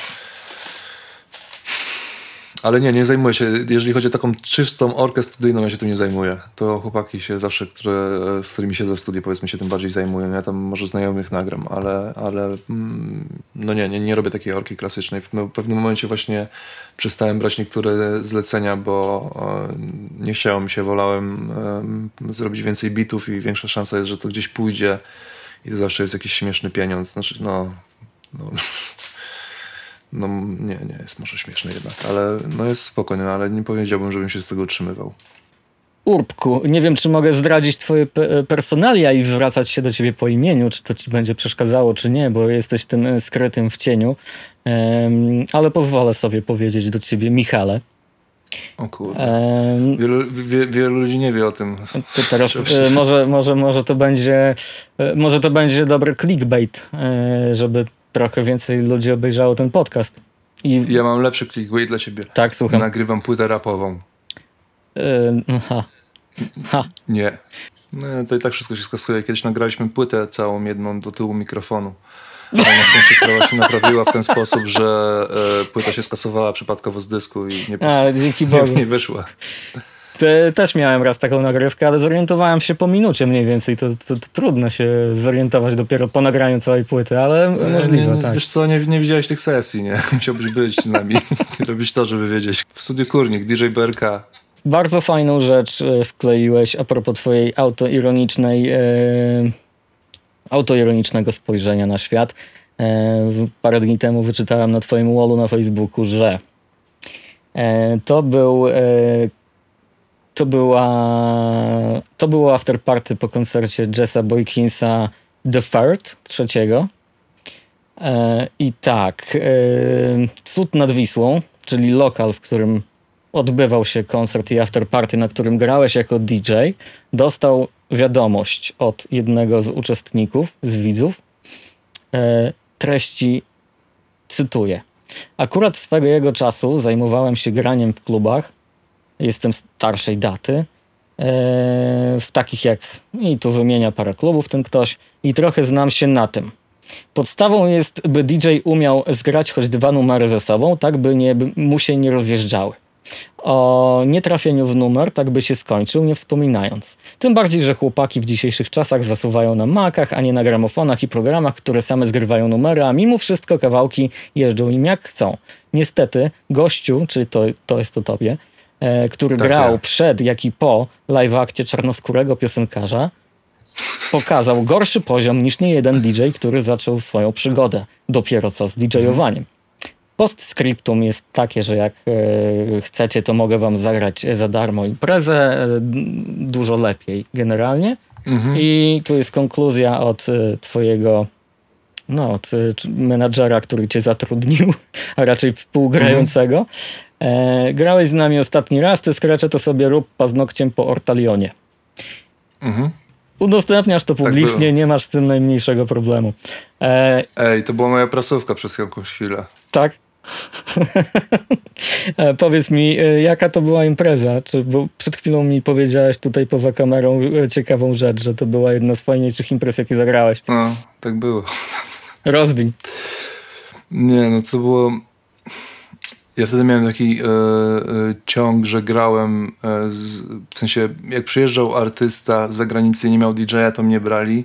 Ale nie, nie zajmuję się. Jeżeli chodzi o taką czystą orkę studyjną, ja się tym nie zajmuję. To chłopaki się zawsze, które, z którymi siedzę w studiu, powiedzmy, się tym bardziej zajmują. Ja tam może znajomych nagram, ale, ale mm, no nie, nie, nie robię takiej orki klasycznej. W pewnym momencie właśnie przestałem brać niektóre zlecenia, bo nie chciało mi się, wolałem zrobić więcej bitów i większa szansa jest, że to gdzieś pójdzie i to zawsze jest jakiś śmieszny pieniądz. Znaczy, no, no no nie, nie jest może śmieszny jednak, ale no jest spokojny, ale nie powiedziałbym, żebym się z tego utrzymywał. Urbku, nie wiem, czy mogę zdradzić twoje pe personalia i zwracać się do ciebie po imieniu, czy to ci będzie przeszkadzało, czy nie, bo jesteś tym e, skrytym w cieniu, um, ale pozwolę sobie powiedzieć do ciebie Michale. O kurde. Wielu, wie, wielu, ludzi nie wie o tym. To teraz e, może, może, może, to będzie, e, może to będzie dobry clickbait, żeby trochę więcej ludzi obejrzało ten podcast. I... Ja mam lepszy clickbait dla ciebie. Tak, słucham. Nagrywam płytę rapową. Yy, ha. ha. Nie. No, to i tak wszystko się skasuje. Kiedyś nagraliśmy płytę całą jedną do tyłu mikrofonu. Ale na szczęście sprawa się naprawiła w ten sposób, że e, płyta się skasowała przypadkowo z dysku i nie, A, dzięki Bogu. nie, nie wyszła. Te, też miałem raz taką nagrywkę, ale zorientowałem się po minucie mniej więcej. To, to, to trudno się zorientować dopiero po nagraniu całej płyty, ale możliwe, nie, nie, tak. Wiesz co, nie, nie widziałeś tych sesji, nie? Musiałbyś być z nami, robić to, żeby wiedzieć. W studiu Kurnik, DJ BRK. Bardzo fajną rzecz e, wkleiłeś a propos twojej autoironicznej, e, autoironicznego spojrzenia na świat. E, parę dni temu wyczytałem na twoim wallu na Facebooku, że e, to był e, to była to było afterparty po koncercie Jessa Boykinsa The Third, trzeciego. I tak, Cud nad Wisłą, czyli lokal, w którym odbywał się koncert i afterparty, na którym grałeś jako DJ, dostał wiadomość od jednego z uczestników, z widzów, e, treści, cytuję. Akurat swego jego czasu zajmowałem się graniem w klubach, jestem starszej daty, e, w takich jak, i tu wymienia parę klubów ten ktoś, i trochę znam się na tym. Podstawą jest, by DJ umiał zgrać choć dwa numery ze sobą, tak by, nie, mu się nie rozjeżdżały. O nietrafieniu w numer, tak by się skończył, nie wspominając. Tym bardziej, że chłopaki w dzisiejszych czasach zasuwają na makach, a nie na gramofonach i programach, które same zgrywają numery, a mimo wszystko kawałki jeżdżą im jak chcą. Niestety, gościu, czyli to, to jest to tobie, E, który tak, grał przed, jak i po live akcie czarnoskórego piosenkarza, pokazał gorszy poziom niż niejeden DJ, który zaczął swoją przygodę dopiero co z DJ-owaniem. Postscriptum jest takie, że jak e, chcecie, to mogę wam zagrać za darmo imprezę, e, dużo lepiej generalnie. Mhm. I tu jest konkluzja od e, twojego no, od menadżera, który cię zatrudnił, a raczej współgrającego. Mhm. Grałeś z nami ostatni raz, ty skracze to sobie rób paznokciem po ortalionie. Mhm. Udostępniasz to tak publicznie, tak nie masz z tym najmniejszego problemu. E, Ej, to była moja prasówka przez jakąś chwilę. Tak? e, powiedz mi, e, jaka to była impreza? Czy, bo przed chwilą mi powiedziałeś tutaj poza kamerą e, ciekawą rzecz, że to była jedna z fajniejszych imprez, jakie zagrałeś. No, tak było. Rozwin. Nie, no to było ja wtedy miałem taki e, e, ciąg, że grałem, e, z, w sensie jak przyjeżdżał artysta z zagranicy i nie miał DJ-a, to mnie brali,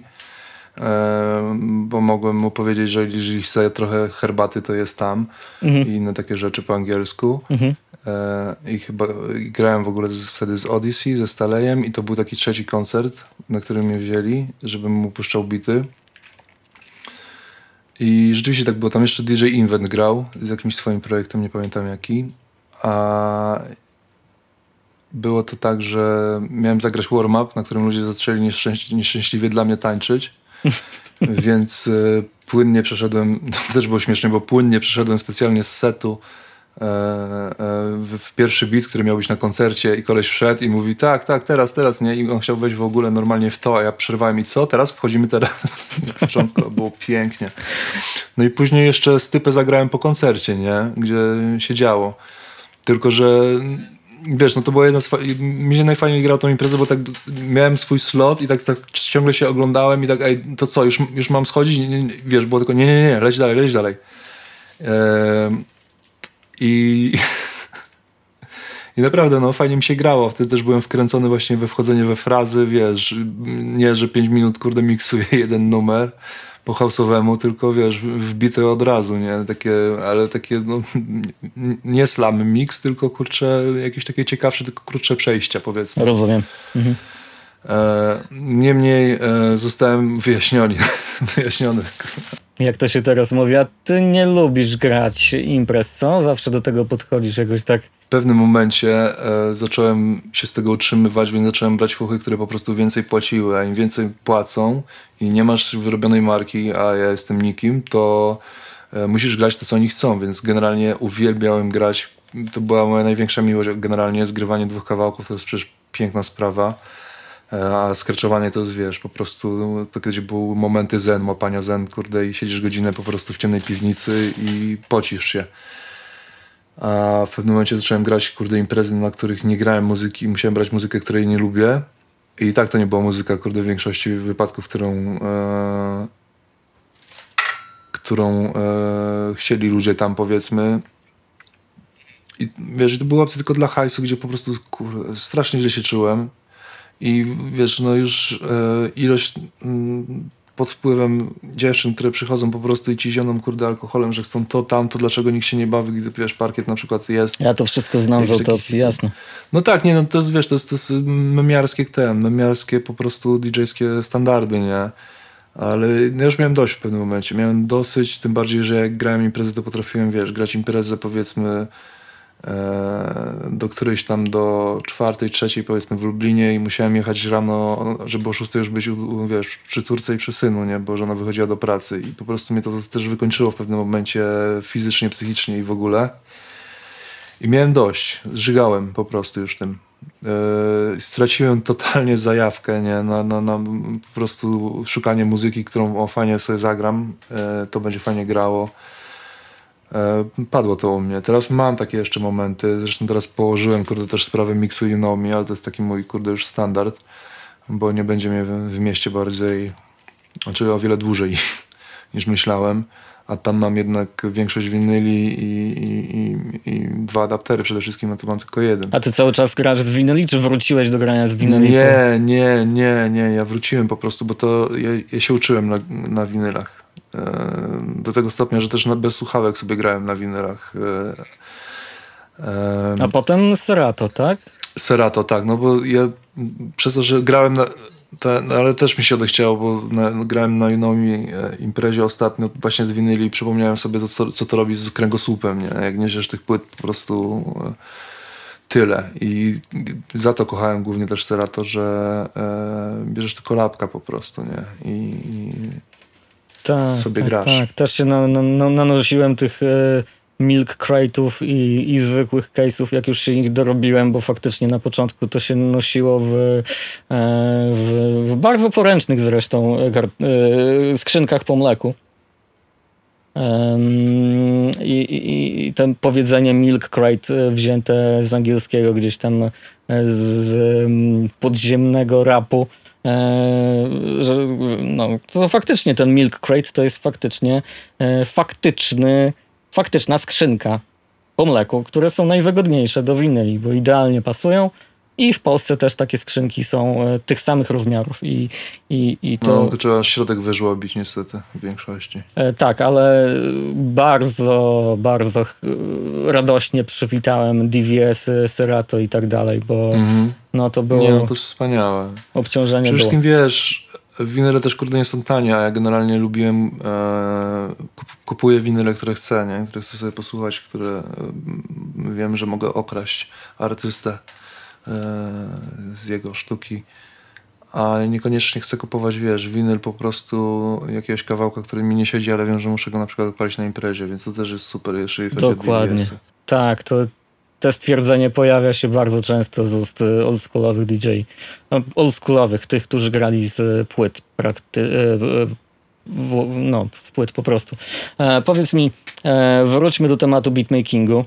bo mogłem mu powiedzieć, że jeżeli chce trochę herbaty, to jest tam mhm. i inne takie rzeczy po angielsku. Mhm. E, I chyba i grałem w ogóle z, wtedy z Odyssey, ze Stalejem i to był taki trzeci koncert, na którym mnie wzięli, żebym mu puszczał bity. I rzeczywiście tak było. Tam jeszcze DJ Invent grał z jakimś swoim projektem, nie pamiętam jaki. A było to tak, że miałem zagrać warm-up, na którym ludzie zaczęli nieszczęś nieszczęśliwie dla mnie tańczyć. Więc y, płynnie przeszedłem, to też było śmieszne, bo płynnie przeszedłem specjalnie z setu e, e, w pierwszy beat, który miał być na koncercie i koleś wszedł i mówi tak, tak, teraz, teraz, nie? I on chciał wejść w ogóle normalnie w to, a ja przerwałem i co? Teraz? Wchodzimy teraz. Na początku było pięknie. No i później jeszcze stypę zagrałem po koncercie, nie? Gdzie się działo. Tylko, że wiesz, no to była jedna z... Mi się najfajniej grało tą imprezę, bo tak miałem swój slot i tak, tak ciągle się oglądałem i tak, ej, to co, już, już mam schodzić? Nie, nie. Wiesz, było tylko, nie, nie, nie, leć dalej, leć dalej. I... I naprawdę, no fajnie mi się grało. Wtedy też byłem wkręcony właśnie we wchodzenie we frazy, wiesz, nie, że 5 minut, kurde, miksuję jeden numer po house'owemu, tylko wiesz, wbite od razu, nie? Takie, ale takie, no, nie slam mix, tylko kurczę, jakieś takie ciekawsze, tylko krótsze przejścia, powiedzmy. Rozumiem. E, niemniej e, zostałem wyjaśniony, wyjaśniony. Jak to się teraz mówi, a ty nie lubisz grać imprez, co? Zawsze do tego podchodzisz jakoś tak. W pewnym momencie e, zacząłem się z tego utrzymywać, więc zacząłem brać fuchy, które po prostu więcej płaciły, a im więcej płacą i nie masz wyrobionej marki, a ja jestem nikim, to e, musisz grać to, co oni chcą, więc generalnie uwielbiałem grać. To była moja największa miłość, generalnie zgrywanie dwóch kawałków to jest przecież piękna sprawa. A skreczowanie to jest, wiesz, po prostu to gdzie były momenty zen, łapania zen, kurde, i siedzisz godzinę po prostu w ciemnej piwnicy i pocisz się. A w pewnym momencie zacząłem grać, kurde, imprezy, na których nie grałem muzyki musiałem brać muzykę, której nie lubię. I tak to nie była muzyka, kurde, w większości wypadków, którą, e, którą e, chcieli ludzie tam, powiedzmy. I wiesz, to była opcja tylko dla hajsu, gdzie po prostu, kurde, strasznie źle się czułem. I wiesz, no już e, ilość mm, pod wpływem dziewczyn, które przychodzą po prostu i ci zioną kurde alkoholem, że chcą to, tamto, dlaczego nikt się nie bawi, gdy wiesz, parkiet na przykład jest. Ja to wszystko znam z autopsji, jasne. No tak, nie, no to jest, wiesz, to jest, to jest memiarskie ten, memiarskie po prostu DJ-skie standardy, nie? Ale no już miałem dość w pewnym momencie. Miałem dosyć, tym bardziej, że jak grałem imprezę, to potrafiłem, wiesz, grać imprezę powiedzmy do którejś tam do czwartej, trzeciej powiedzmy w Lublinie i musiałem jechać rano, żeby o szóstej już być, wiesz, przy córce i przy synu, nie? Bo żona wychodziła do pracy i po prostu mnie to też wykończyło w pewnym momencie fizycznie, psychicznie i w ogóle. I miałem dość. Zżygałem po prostu już tym. Yy, straciłem totalnie zajawkę nie? Na, na, na po prostu szukanie muzyki, którą o fajnie sobie zagram. Yy, to będzie fajnie grało. Yy, padło to u mnie. Teraz mam takie jeszcze momenty. Zresztą teraz położyłem kurde też sprawę miksu Know Me, ale to jest taki mój kurde już standard, bo nie będzie mnie w, w mieście bardziej, znaczy o wiele dłużej niż myślałem a tam mam jednak większość winyli i, i, i, i dwa adaptery przede wszystkim, no to mam tylko jeden. A ty cały czas grasz z winyli, czy wróciłeś do grania z winyli? Nie, nie, nie, nie, ja wróciłem po prostu, bo to ja, ja się uczyłem na, na winylach. Do tego stopnia, że też bez słuchawek sobie grałem na winylach. E, A potem Serato, tak? Serato, tak, no bo ja przez to, że grałem na. No ale też mi się odechciało, bo na, grałem na Unomi e, imprezie ostatnio właśnie z winyli i przypomniałem sobie to, co, co to robi z kręgosłupem, nie? Jak niesiesz tych płyt po prostu e, tyle. I za to kochałem głównie też Serato, że e, bierzesz tylko lapka po prostu, nie? I, i Tak, sobie tak, grasz. tak. Też się na, na, na, nanosiłem tych e, milk crate'ów i, i zwykłych case'ów, jak już się ich dorobiłem, bo faktycznie na początku to się nosiło w, e, w, w bardzo poręcznych zresztą e, skrzynkach po mleku. I, i, I to powiedzenie milk crate wzięte z angielskiego gdzieś tam z em, podziemnego rapu, że no, to faktycznie ten milk crate to jest faktycznie e, faktyczny, faktyczna skrzynka po mleku, które są najwygodniejsze do winyli, bo idealnie pasują i w Polsce też takie skrzynki są e, tych samych rozmiarów i, i, i to... no, to trzeba środek wyżłobić niestety w większości. E, Tak, ale bardzo, bardzo ch- radośnie przywitałem DVS, Serato i tak dalej, bo Mhm. no to było Nie, no to jest wspaniałe. obciążenie Przede było. wszystkim wiesz, winyle też kurde nie są tanie, a ja generalnie lubiłem, e, kup, kupuję winyle, które chcę, nie? które chcę sobie posłuchać, które e, wiem, że mogę okraść artystę e, z jego sztuki. a niekoniecznie chcę kupować, wiesz, winyl po prostu jakiegoś kawałka, który mi nie siedzi, ale wiem, że muszę go na przykład odpalić na imprezie, więc to też jest super, jeżeli chodzi Dokładnie. o BBS-y. Tak, to te stwierdzenie pojawia się bardzo często z ust oldschoolowych DJ. No, oldschoolowych, tych, którzy grali z płyt prakty, w, no, z płyt po prostu. E, powiedz mi, e, wróćmy do tematu beatmakingu.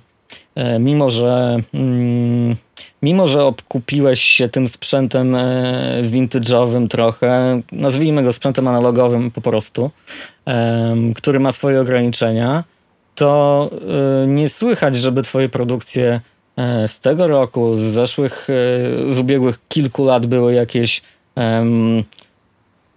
E, mimo, że mm, mimo, że obkupiłeś się tym sprzętem e, vintage'owym trochę, nazwijmy go sprzętem analogowym po prostu, który ma swoje ograniczenia, to y, nie słychać, żeby twoje produkcje e, z tego roku, z zeszłych, e, z ubiegłych kilku lat były jakieś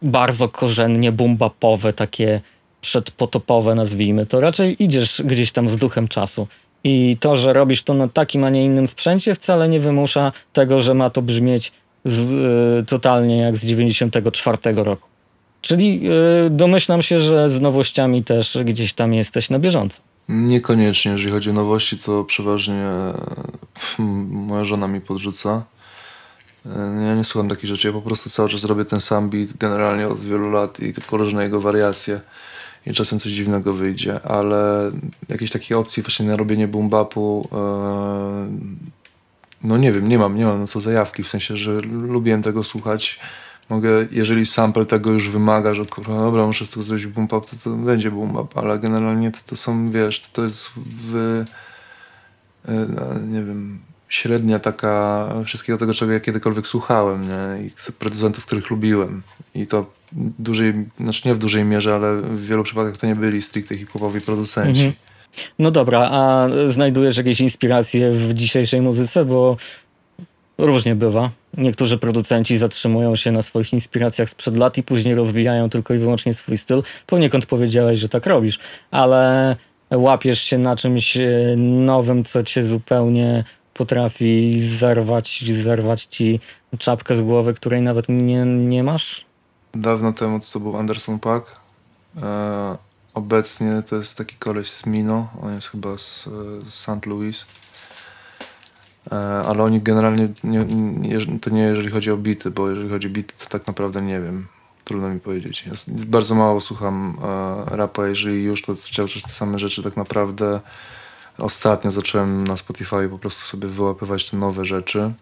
bardzo korzennie bumbapowe, takie przedpotopowe nazwijmy. To raczej idziesz gdzieś tam z duchem czasu. I to, że robisz to na takim, a nie innym sprzęcie wcale nie wymusza tego, że ma to brzmieć z, y, totalnie jak z 94 roku. Czyli y, domyślam się, że z nowościami też gdzieś tam jesteś na bieżąco. Niekoniecznie, jeżeli chodzi o nowości, to przeważnie e, moja żona mi podrzuca. E, Ja nie słucham takich rzeczy, ja po prostu cały czas robię ten sam beat generalnie od wielu lat i tylko różne jego wariacje i czasem coś dziwnego wyjdzie, ale jakiejś takiej opcji właśnie na robienie boom bapu e, no nie wiem, nie mam, nie mam na to zajawki, w sensie, że lubiłem tego słuchać. Mogę, jeżeli sample tego już wymaga, że kurwa, dobra, muszę z tego zrobić boom to, to będzie boom ale generalnie to, to są, wiesz, to, to jest w, e, no, nie wiem, średnia taka wszystkiego tego, czego ja kiedykolwiek słuchałem, nie? I producentów, których lubiłem. I to dużej, znaczy nie w dużej mierze, ale w wielu przypadkach to nie byli stricte hip-hopowi producenci. Mhm. No dobra, a znajdujesz jakieś inspiracje w dzisiejszej muzyce, bo różnie bywa. Niektórzy producenci zatrzymują się na swoich inspiracjach sprzed lat i później rozwijają tylko i wyłącznie swój styl. Poniekąd powiedziałeś, że tak robisz, ale łapiesz się na czymś e, nowym, co cię zupełnie potrafi zerwać, zerwać ci czapkę z głowy, której nawet nie, nie masz? Dawno temu to był Anderson Paak. E, obecnie to jest taki koleś z Mino. On jest chyba z, e, z St. Louis. E, ale oni generalnie, nie, nie, to nie jeżeli chodzi o bity, bo jeżeli chodzi o bity, to tak naprawdę nie wiem. Trudno mi powiedzieć. Ja bardzo mało słucham e, rapa, jeżeli już, to czas te same rzeczy tak naprawdę. Ostatnio zacząłem na Spotify po prostu sobie wyłapywać te nowe rzeczy.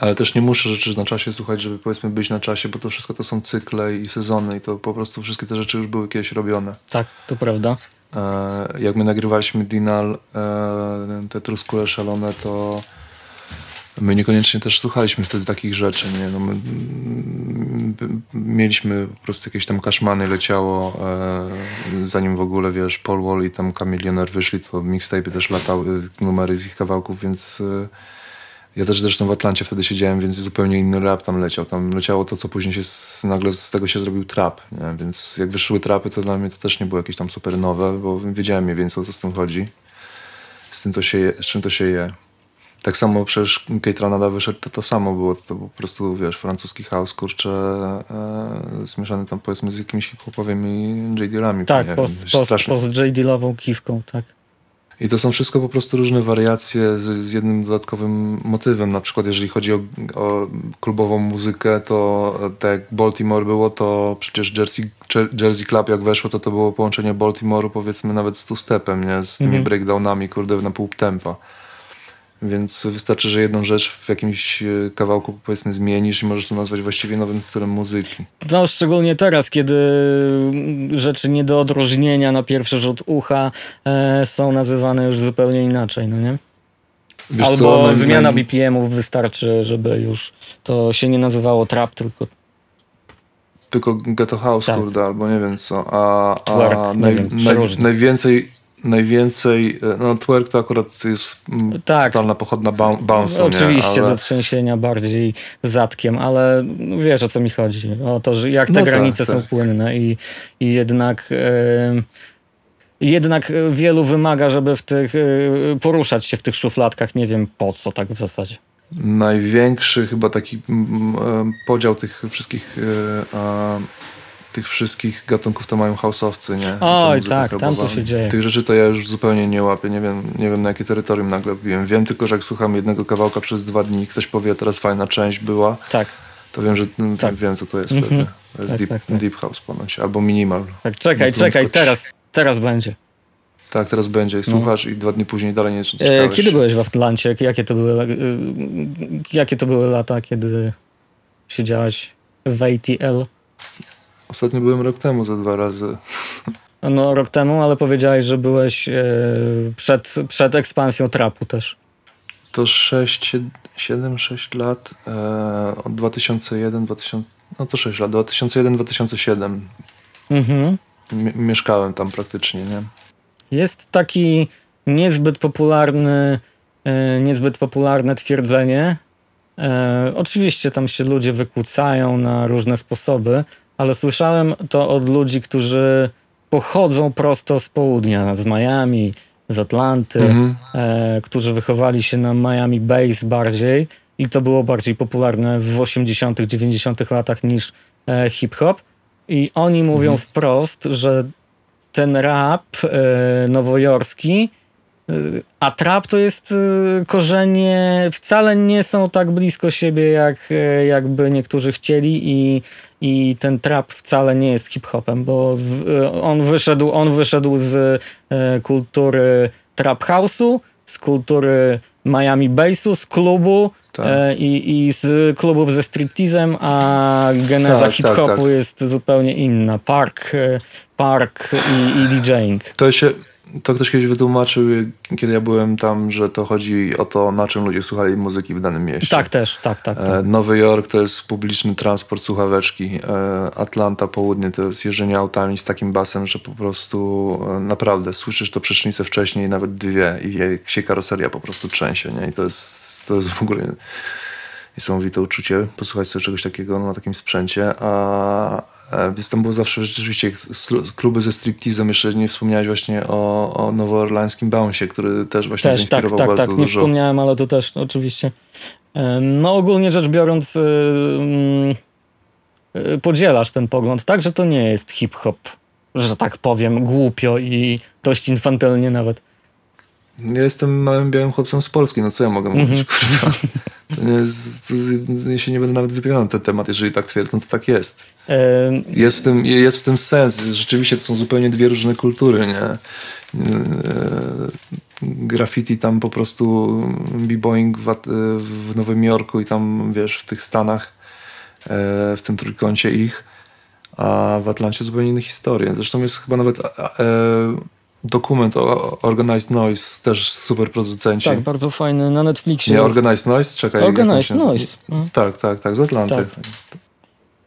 Ale też nie muszę rzeczy na czasie słuchać, żeby powiedzmy być na czasie, bo to wszystko to są cykle i sezony i to po prostu wszystkie te rzeczy już były kiedyś robione. Tak, to prawda. E, jak my nagrywaliśmy Dinal, e, te truskule szalone, to my niekoniecznie też słuchaliśmy wtedy takich rzeczy, nie? No my, mm, mieliśmy po prostu jakieś tam kaszmany leciało, e, zanim w ogóle, wiesz, Paul Wall i tam Kamilioner wyszli, to mixtape też latały, numery z ich kawałków, więc e, ja też zresztą w Atlancie wtedy siedziałem, więc zupełnie inny rap tam leciał. Tam leciało to, co później się z, nagle z tego się zrobił trap, nie? więc jak wyszły trapy, to dla mnie to też nie było jakieś tam super nowe, bo wiedziałem mniej więcej o co z tym chodzi, z, tym to się je, z czym to się je. Tak samo przecież Kate wyszedł, to to samo było, to po prostu, wiesz, francuski house, kurczę, e, zmieszany tam powiedzmy z jakimiś hip-hopowymi J.D.-lami. Tak, post, post, post J.D.-lową kiwką, tak. I to są wszystko po prostu różne wariacje z, z jednym dodatkowym motywem. Na przykład jeżeli chodzi o, o klubową muzykę, to e, tak jak Baltimore było, to przecież Jersey, Jer- Jersey Club jak weszło, to to było połączenie Baltimore'u powiedzmy nawet z two-stepem, nie? Z tymi Mhm. breakdownami, kurde, na pół tempa. Więc wystarczy, że jedną rzecz w jakimś e, kawałku powiedzmy zmienisz i możesz to nazwać właściwie nowym stylem muzyki. No, szczególnie teraz, kiedy mm, rzeczy nie do odróżnienia na pierwszy rzut ucha e, są nazywane już zupełnie inaczej, no nie? Wiesz Albo co, zmiana naj- BPM-ów wystarczy, żeby już to się nie nazywało trap, tylko tylko Ghetto House, Tak. kurde, albo nie wiem co. A, a Twerk, naj, wiem, naj, najwięcej, najwięcej, e, no twerk to akurat jest mm, Tak. totalna pochodna bou- bounce'u, Oczywiście nie? do Ale, trzęsienia bardziej zatkiem, ale no wiesz o co mi chodzi. O to, że jak te No tak, granice są tak. płynne i, i jednak. E, jednak wielu wymaga, żeby w tych, e, poruszać się w tych szufladkach. Nie wiem po co tak w zasadzie. największy chyba taki mm, e, podział tych wszystkich tych wszystkich gatunków to mają house'owcy, nie? Oj, tak, tam to się dzieje. Tych rzeczy to ja już zupełnie nie łapię, nie wiem, nie wiem na jakie terytorium nagle wbiłem. Wiem tylko, że jak słucham jednego kawałka przez dwa dni, ktoś powie, teraz fajna część była, Tak. To wiem, że no, Tak. wiem, co to jest Mhm. wtedy. To jest Tak, deep, tak, tak. deep House ponoć, albo Minimal. Tak, czekaj, No czekaj, teraz, teraz będzie. Tak, teraz będzie i słuchasz i dwa dni później dalej nie E, czytałeś. kiedy byłeś w Atlancie? Jakie to były, e, jakie to były lata, kiedy siedziałeś w ATL? Ostatnio byłem rok temu za dwa razy. No, rok temu, ale powiedziałeś, że byłeś e, przed, przed ekspansją trapu też. To 6, 7, 6 lat. E, od 2001, 2000, no to 6 lat. 2001, 2007. Mhm. Mie- mieszkałem tam praktycznie, nie? Jest taki niezbyt popularny, e, niezbyt popularne twierdzenie. Oczywiście tam się ludzie wykłócają na różne sposoby, ale słyszałem to od ludzi, którzy pochodzą prosto z południa, z Miami, z Atlanty, Mhm. e, którzy wychowali się na Miami Base bardziej i to było bardziej popularne w 80., 90. latach niż e, hip-hop. I oni mówią Mhm. wprost, że ten rap e, nowojorski, e, a trap to jest e, korzenie, wcale nie są tak blisko siebie, jak e, jakby niektórzy chcieli i, i ten trap wcale nie jest hip-hopem, bo w, e, on, wyszedł, on wyszedł z e, kultury trap house'u, z kultury Miami Bassu, z klubu Tak. e, i, i z klubów ze striptizem, a geneza Tak, hip-hopu tak, tak. jest zupełnie inna. Park, park i, i DJing. To się, to ktoś kiedyś wytłumaczył, kiedy ja byłem tam, że to chodzi o to, na czym ludzie słuchali muzyki w danym mieście. Tak też, tak, tak. tak. E, Nowy Jork to jest publiczny transport słuchaweczki. E, Atlanta, południe to jest jeżdżenie autami z takim basem, że po prostu e, naprawdę słyszysz to przecznicę wcześniej, nawet dwie i jak się karoseria po prostu trzęsie. Nie? I to jest, to jest w ogóle niesamowite uczucie posłuchać sobie czegoś takiego na takim sprzęcie. A więc tam było zawsze rzeczywiście kluby ze striptizem. Jeszcze nie wspomniałeś właśnie o, o nowoorlańskim bounce, który też właśnie Też, tak, zainspirował tak, bardzo tak. Nie dużo. wspomniałem, ale to też oczywiście. E, No ogólnie rzecz biorąc, y, mm, y, podzielasz ten pogląd, tak, że to nie jest hip-hop, że tak powiem, głupio i dość infantylnie nawet. Ja jestem małym białym chłopcem z Polski, no co ja mogę mówić, Mhm. kurwa. To nie jest, to jest, ja się nie będę nawet wypowiadał na ten temat, jeżeli tak twierdzą, to tak jest. Jest w tym, jest w tym sens, rzeczywiście to są zupełnie dwie różne kultury, nie? E, Graffiti tam po prostu, b-boying w, w Nowym Jorku i tam, wiesz, w tych Stanach, e, w tym trójkącie ich, a w Atlancie zupełnie inne historie. Zresztą jest chyba nawet e, dokument o Organized Noise, też super producenci. tak, bardzo fajny na Netflixie. Nie. Organized Noise? Czekaj. Organized? Noise. Mhm. Tak, tak, tak, z Atlanty. Tak.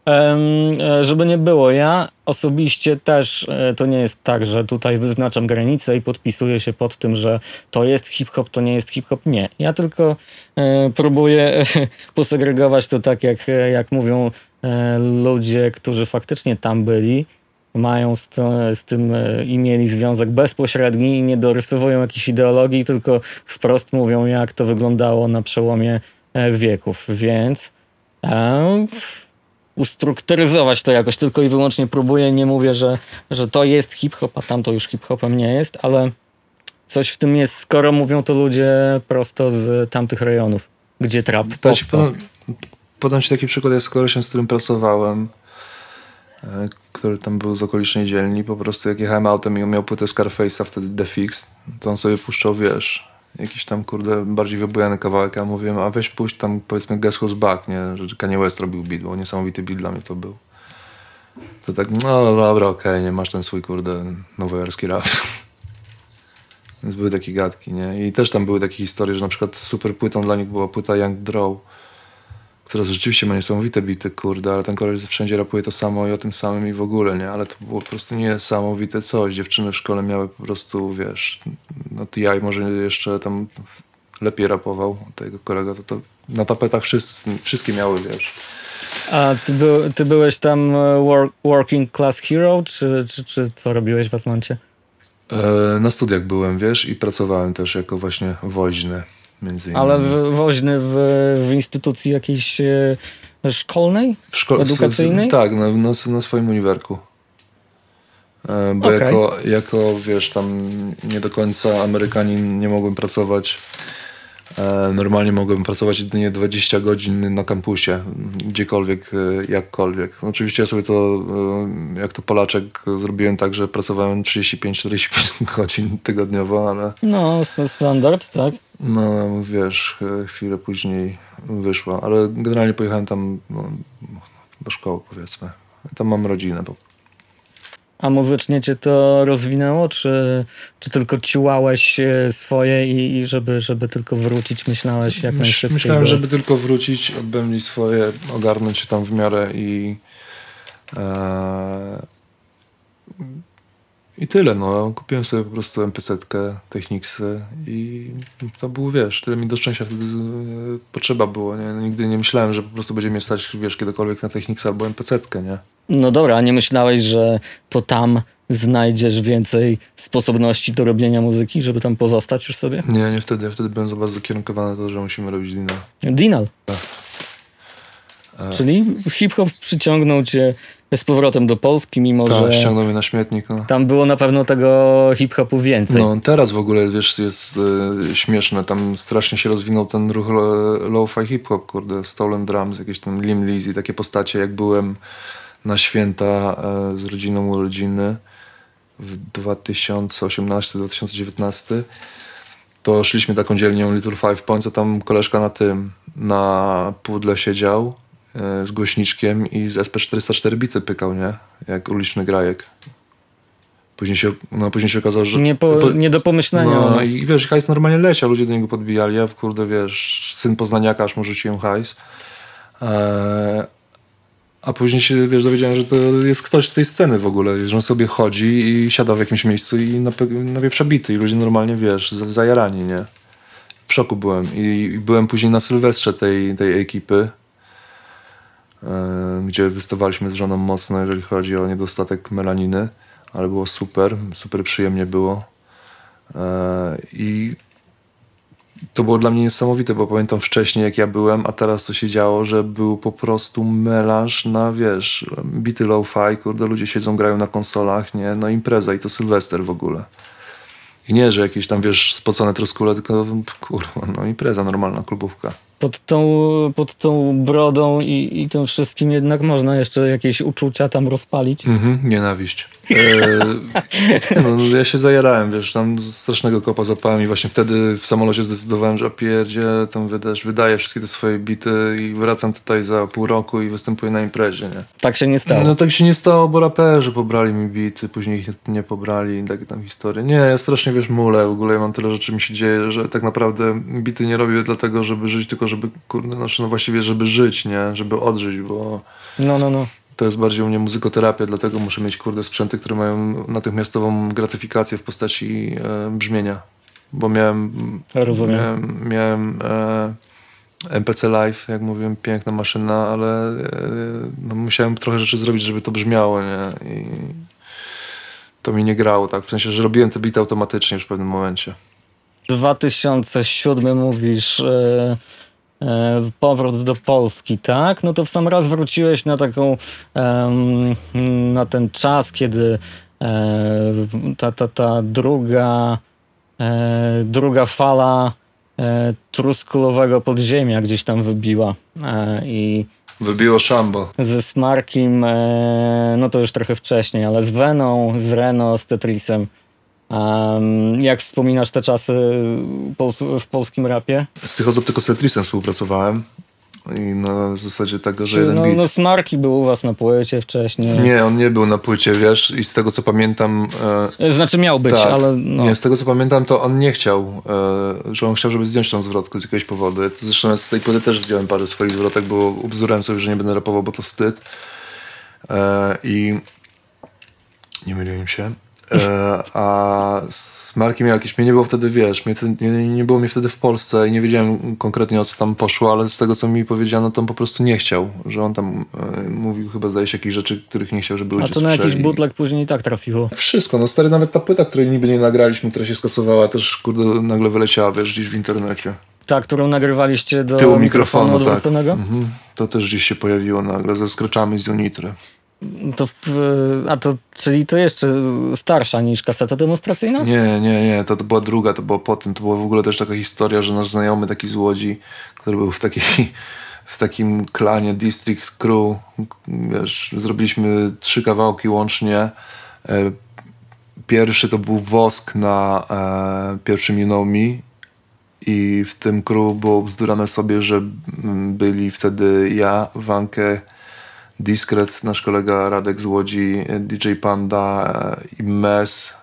E, żeby nie było, ja osobiście też e, to nie jest tak, że tutaj wyznaczam granicę i podpisuję się pod tym, że to jest hip-hop, to nie jest hip-hop. Nie. Ja tylko e, próbuję posegregować to tak, jak, jak mówią e, ludzie, którzy faktycznie tam byli, mają z, to, z tym e, i mieli związek bezpośredni i nie dorysowują jakiejś ideologii, tylko wprost mówią, jak to wyglądało na przełomie e, wieków. Więc e, ustrukturyzować to jakoś, tylko i wyłącznie próbuję, nie mówię, że, że to jest hip-hop, a tamto już hip-hopem nie jest, ale coś w tym jest, skoro mówią to ludzie prosto z tamtych rejonów, gdzie trap powstał. podam, podam ci taki przykład, ja z kolesiem, z którym pracowałem, który tam był z okolicznej dzielni, po prostu jak jechałem autem i miał płytę Scarface'a, wtedy The Fix, to on sobie puszczał, wiesz, jakiś tam, kurde, bardziej wybujany kawałek, a mówiłem, a weź puść tam, powiedzmy, Guess Who's Back, nie, że Kanye West robił beat, bo niesamowity beat dla mnie to był. To tak, no dobra, okej, nie masz ten swój, kurde, nowojorski rap. Więc były takie gadki, nie? I też tam były takie historie, że na przykład super płytą dla nich była płyta Young Draw, która rzeczywiście ma niesamowite bity, kurde, ale ten koleś wszędzie rapuje to samo i o tym samym i w ogóle, nie? Ale to było po prostu niesamowite coś. Dziewczyny w szkole miały po prostu, wiesz, no TI może jeszcze tam lepiej rapował tego kolega, to, to na tapetach wszyscy, wszystkie miały, wiesz. A ty, by, ty byłeś tam e, work, working class hero, czy, czy, czy co robiłeś w Atlancie? E, na studiach byłem, wiesz, i pracowałem też jako właśnie woźny, między innymi. Ale w, woźny w, w instytucji jakiejś e, szkolnej? W szkole Edukacyjnej? Tak, na, na, na swoim uniwerku. E, Bo Okej. jako, jako, wiesz, tam nie do końca Amerykanin nie mogłem pracować Normalnie mogłem pracować jedynie 20 godzin na kampusie, gdziekolwiek, e, jakkolwiek. Oczywiście ja sobie to, e, jak to Polaczek, zrobiłem tak, że pracowałem 35-45 godzin tygodniowo, ale No, st- standard, tak? no wiesz, e, chwilę później wyszła. Ale generalnie pojechałem tam no, do szkoły, powiedzmy. Tam mam rodzinę. Bo A muzycznie cię to rozwinęło, czy, czy tylko ciłałeś e, swoje i, i żeby, żeby tylko wrócić myślałeś jak najszybciej? myślałem, do- żeby tylko wrócić, odbębnić swoje, ogarnąć się tam w miarę i e, i tyle, no. Kupiłem sobie po prostu MPC-tkę, Technicsy i to było, wiesz, tyle mi do szczęścia wtedy e, potrzeba było, nie? Nigdy nie myślałem, że po prostu będzie mnie stać, wiesz, kiedykolwiek na Technicsa albo MPC-tkę, nie? No dobra, a nie myślałeś, że to tam znajdziesz więcej sposobności do robienia muzyki, żeby tam pozostać już sobie? Nie, nie wtedy. Ja wtedy byłem za bardzo kierunkowany na to, że musimy robić lina. Dinal. E. Czyli hip-hop przyciągnął cię z powrotem do Polski, mimo Tak, że ściągnął mnie na śmietnik, no. tam było na pewno tego hip-hopu więcej. No, teraz w ogóle, wiesz, jest e, śmieszne. Tam strasznie się rozwinął ten ruch lo- lo-fi hip-hop, kurde, Stolen Drums, jakieś tam Lim Lizzy, takie postacie, jak byłem na święta e, z rodziną urodziny w 2018-2019, to szliśmy taką dzielnią Little Five Points, a tam koleżka na tym, na pudle siedział z głośniczkiem i z SP404 bity pykał, nie? Jak uliczny grajek. Później się, no, później się okazało, że... Nie, po, po- nie do pomyślenia. no i wiesz, hajs normalnie leciał, ludzie do niego podbijali. Ja, kurde, wiesz, syn poznaniaka, aż mu rzuciłem hajs. Eee, a później się, wiesz, dowiedziałem, że to jest ktoś z tej sceny w ogóle, że on sobie chodzi i siada w jakimś miejscu i nawieprza bity i ludzie normalnie, wiesz, za- zajarani, nie? W szoku byłem. I, i byłem później na Sylwestrze tej, tej ekipy, e, gdzie wystawaliśmy z żoną mocno, jeżeli chodzi o niedostatek melaniny, ale było super, super przyjemnie było. E, I to było dla mnie niesamowite, bo pamiętam wcześniej, jak ja byłem, a teraz co się działo, że był po prostu melanż na, wiesz, bity low-fi, kurde, ludzie siedzą, grają na konsolach, nie? No impreza i to Sylwester w ogóle. I nie, że jakieś tam, wiesz, spocone troskule, tylko, kurwa, no impreza, normalna klubówka. Pod tą, pod tą brodą i, i tym wszystkim jednak można jeszcze jakieś uczucia tam rozpalić. Mhm, nienawiść. E, no, ja się zajarałem, wiesz, tam strasznego kopa zapałem i właśnie wtedy w samolocie zdecydowałem, że pierdzie, tam wydasz, wydaję wszystkie te swoje bity i wracam tutaj za pół roku i występuję na imprezie, nie? Tak się nie stało. No tak się nie stało, bo raperzy pobrali mi bity, później ich nie pobrali i takie tam historie. Nie, ja strasznie, wiesz, mulę, w ogóle ja mam tyle rzeczy mi się dzieje, że tak naprawdę bity nie robię dlatego, żeby żyć, tylko żeby, kurde, znaczy no właściwie, żeby żyć, nie? Żeby odżyć, bo... No, no, no. To jest bardziej u mnie muzykoterapia, dlatego muszę mieć kurde sprzęty, które mają natychmiastową gratyfikację w postaci e, brzmienia. Bo miałem, Rozumiem. miałem, miałem e, MPC Live, jak mówiłem, piękna maszyna, ale e, no, musiałem trochę rzeczy zrobić, żeby to brzmiało, nie? I to mi nie grało, tak? W sensie, że robiłem te bity automatycznie już w pewnym momencie. 2007 mówisz e, powrót do Polski, tak? No to w sam raz wróciłeś na taką em, na ten czas, kiedy e, ta, ta, ta druga e, druga fala e, truskulowego podziemia gdzieś tam wybiła e, i Wybiło szambo. ze Smarkiem, e, no to już trochę wcześniej, ale z Veną, z Reno, z Tetrisem. Em, jak wspominasz te czasy w polskim rapie? Z Psychozop tylko z Tetrisem współpracowałem i na zasadzie tego, że jeden no, beat. no Smarki był u was na płycie wcześniej. Nie, on nie był na płycie, wiesz, i z tego co pamiętam... E, Znaczy miał być, Tak. ale no. Nie, z tego co pamiętam, to on nie chciał, e, że on chciał, żeby zdjąć tą zwrotkę z jakiegoś powodu. Zresztą z tej płyty też zdjąłem parę swoich zwrotek, bo ubzdurałem sobie, że nie będę rapował, bo to wstyd. E, I nie myliłem się. E, a z Markiem jakieś, mnie nie było wtedy, wiesz, mnie nie, nie było mnie wtedy w Polsce i nie wiedziałem konkretnie o co tam poszło, ale z tego co mi powiedziano, to on po prostu nie chciał, że on tam e, mówił chyba zdaje się jakieś rzeczy, których nie chciał, żeby A ludzie to na jakiś bootleg później i tak trafiło. Wszystko, no stary, nawet ta płyta, której niby nie nagraliśmy, która się skasowała, też kurde nagle wyleciała, wiesz, gdzieś w internecie. Ta, którą nagrywaliście do Tyłu mikrofonu mikrofonu, tak. Mhm. To też gdzieś się pojawiło nagle, ze skreczami z Unitry. To, w- a to, czyli to jeszcze starsza niż kaseta demonstracyjna? Nie, nie, nie, to, to była druga, to było po tym. To była w ogóle też taka historia, że nasz znajomy taki z Łodzi, który był w takiej w takim klanie District Crew, wiesz, zrobiliśmy trzy kawałki łącznie. E, Pierwszy to był Wosk na e, pierwszym i w tym crew było bzdurane sobie, że byli wtedy ja, Wankę, Discret, nasz kolega Radek z Łodzi, DJ Panda e, i Mes,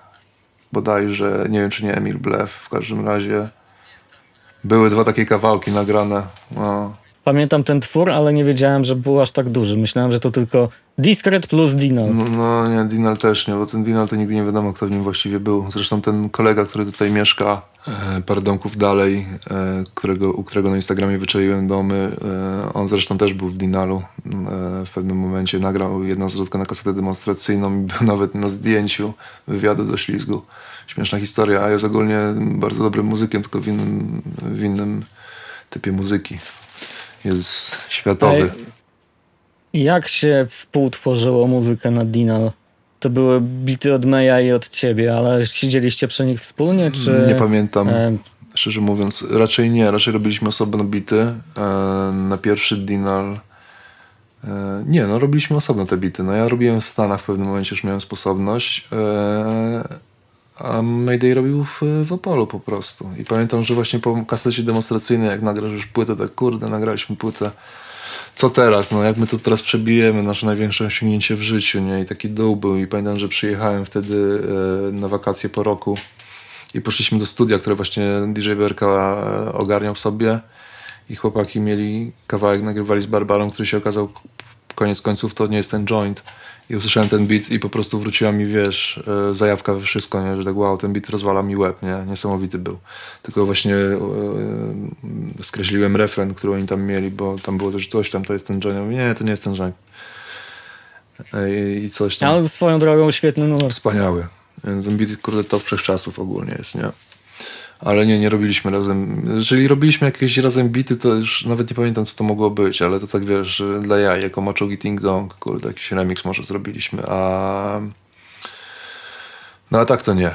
bodajże, nie wiem czy nie Emil Blef, w każdym razie. Były dwa takie kawałki nagrane. No. Pamiętam ten twór, ale nie wiedziałem, że był aż tak duży. Myślałem, że to tylko Discret plus Dino. No, no nie, Dinal też nie, bo ten Dinal to nigdy nie wiadomo, kto w nim właściwie był. Zresztą ten kolega, który tutaj mieszka e, parę domków dalej, e, którego, u którego na Instagramie wyczaiłem domy, e, on zresztą też był w Dinalu. W pewnym momencie nagrał jedną zwrotkę na kasetę demonstracyjną i był nawet na zdjęciu wywiadu do ślizgu. Śmieszna historia, a jest ogólnie bardzo dobrym muzykiem, tylko w innym, w innym typie muzyki. Jest światowy. Ej, Jak się współtworzyło muzykę na Dino? To były bity od Meja i od ciebie, ale siedzieliście przy nich wspólnie, czy... Nie pamiętam. e, Szczerze mówiąc, raczej nie. Raczej robiliśmy osobno bity. E, na pierwszy Dinal. E, nie, no robiliśmy osobno te bity. No ja robiłem w Stanach w pewnym momencie, już miałem sposobność. E, a Mayday robił w, w Opolu po prostu. I pamiętam, że właśnie po kasecie demonstracyjnej, jak nagrasz już płytę, tak kurde, nagraliśmy płytę. Co teraz? No jak my to teraz przebijemy, nasze największe osiągnięcie w życiu, nie? I taki dół był. I pamiętam, że przyjechałem wtedy e, na wakacje po roku i poszliśmy do studia, które właśnie DJ BRK e, ogarniał sobie i chłopaki mieli kawałek, nagrywali z Barbarą, który się okazał koniec końców to nie jest ten joint. I usłyszałem ten beat i po prostu wróciła mi, wiesz, e, zajawka we wszystko, nie? że tak wow, ten beat rozwala mi łeb, nie? Niesamowity był. Tylko właśnie e, skreśliłem refren, który oni tam mieli, bo tam było też coś tam, to jest ten mówię, nie, to nie jest ten joint. E, I coś tam. ale swoją drogą świetny numer. Wspaniały. Ten beat, kurde, top wszechczasów ogólnie jest, nie? Ale nie, nie robiliśmy razem. Jeżeli robiliśmy jakieś razem bity, to już nawet nie pamiętam, co to mogło być, ale to tak wiesz, dla jaj, jako Machogi Ting Dong, kurde, jakiś remix może zrobiliśmy, a... No a tak to nie.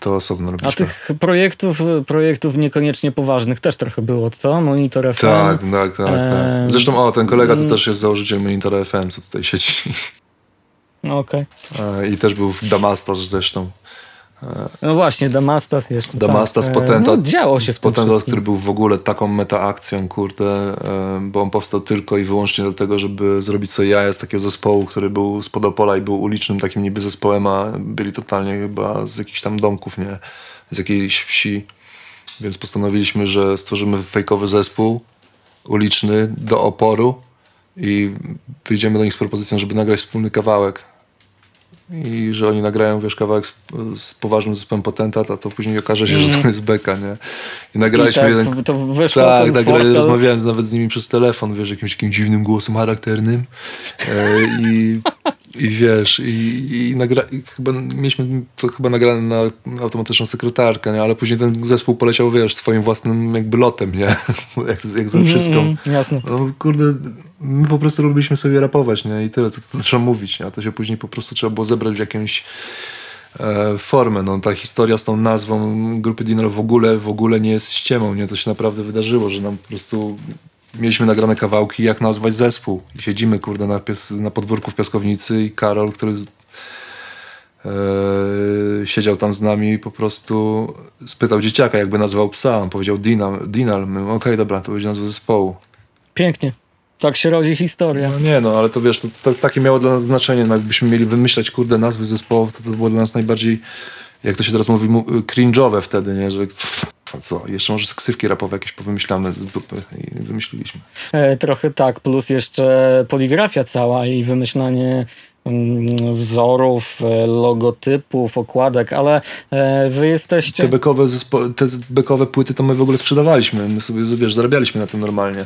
To osobno A robiliśmy. tych projektów, projektów niekoniecznie poważnych też trochę było, co? Monitor FM. Tak, tak, tak, tak. Zresztą, o, ten kolega to mm. też jest założyciel Monitora FM, co tutaj siedzi. No okej. E, I też był w Damastas zresztą. No właśnie, Damastas jeszcze. Damastas, tak. potentat. No, działo się w tym Potentat, wszystkim. który był w ogóle taką metaakcją, kurde, e, bo on powstał tylko i wyłącznie do tego, żeby zrobić sobie jaja z takiego zespołu, który był z Podopola i był ulicznym takim niby zespołem, a byli totalnie chyba z jakichś tam domków, nie? Z jakiejś wsi. Więc postanowiliśmy, że stworzymy fejkowy zespół uliczny do oporu i wyjdziemy do nich z propozycją, żeby nagrać wspólny kawałek. I że oni nagrają, wiesz, kawałek z, z poważnym zespołem Potentat, a to później okaże się, że to jest beka, nie? I I nagraliśmy tak, jeden... to wyszło Tak, tak, portal. rozmawiałem nawet z nimi przez telefon, wiesz, jakimś takim dziwnym głosem charakternym. E, i, I wiesz, i, i, nagra, i chyba mieliśmy to chyba nagrane na automatyczną sekretarkę, nie? ale później ten zespół poleciał, wiesz, swoim własnym jakby lotem, nie? jak, jak ze wszystko. Mm, jasne. No kurde, my po prostu robiliśmy sobie rapować, nie? I tyle, co, co trzeba mówić, nie? A to się później po prostu trzeba było zebrać w jakąś e, formę. No, ta historia z tą nazwą grupy Dinner w ogóle, w ogóle nie jest ściemą, nie? To się naprawdę wydarzyło, że nam po prostu mieliśmy nagrane kawałki, jak nazwać zespół. I siedzimy, kurde, na, pies, na podwórku w piaskownicy i Karol, który e, siedział tam z nami i po prostu spytał dzieciaka, jakby nazwał psa. On powiedział Dinal. Dinal. My, okej, dobra, to będzie nazwa zespołu. Pięknie. Tak się rodzi historia. No nie no, ale to wiesz, to, to takie miało dla nas znaczenie. No jakbyśmy mieli wymyślać, kurde, nazwy zespołów, to to było dla nas najbardziej, jak to się teraz mówi, mu- cringe'owe wtedy, nie? Że co, jeszcze może ksywki rapowe jakieś powymyślamy z dupy i wymyśliliśmy. E, trochę tak, plus jeszcze poligrafia cała i wymyślanie mm, wzorów, e, logotypów, okładek, ale e, wy Te jesteście... bekowe, zespo- te bekowe płyty to my w ogóle sprzedawaliśmy. My sobie, wiesz, zarabialiśmy na tym normalnie.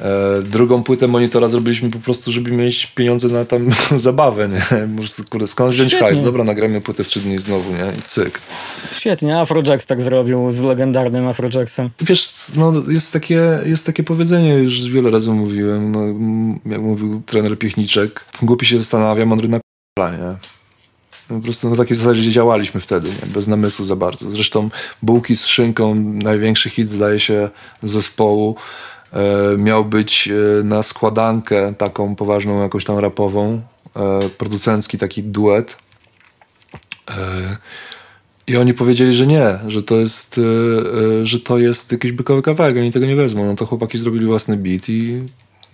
E, drugą płytę monitora zrobiliśmy po prostu, żeby mieć pieniądze na tam zabawę, nie? Może, kurde, skąd wziąć Świetnie. hajs? Dobra, nagramy płytę w trzy dni znowu, nie? I cyk. Świetnie, Afrojax tak zrobił z legendarnym Afrojacksem. Wiesz, no, jest, takie, jest takie powiedzenie, już wiele razy mówiłem, no, jak mówił trener Piechniczek, głupi się zastanawia, mądry na nie? No, Po prostu na takiej zasadzie działaliśmy wtedy, nie? bez namysłu za bardzo. Zresztą Bułki z szynką, największy hit zdaje się zespołu, miał być e, na składankę taką poważną, jakąś tam rapową, e, producencki taki duet. E, i oni powiedzieli, że nie, że to jest, e, e, że to jest jakiś bykowy kawałek, oni tego nie wezmą. No to chłopaki zrobili własny beat i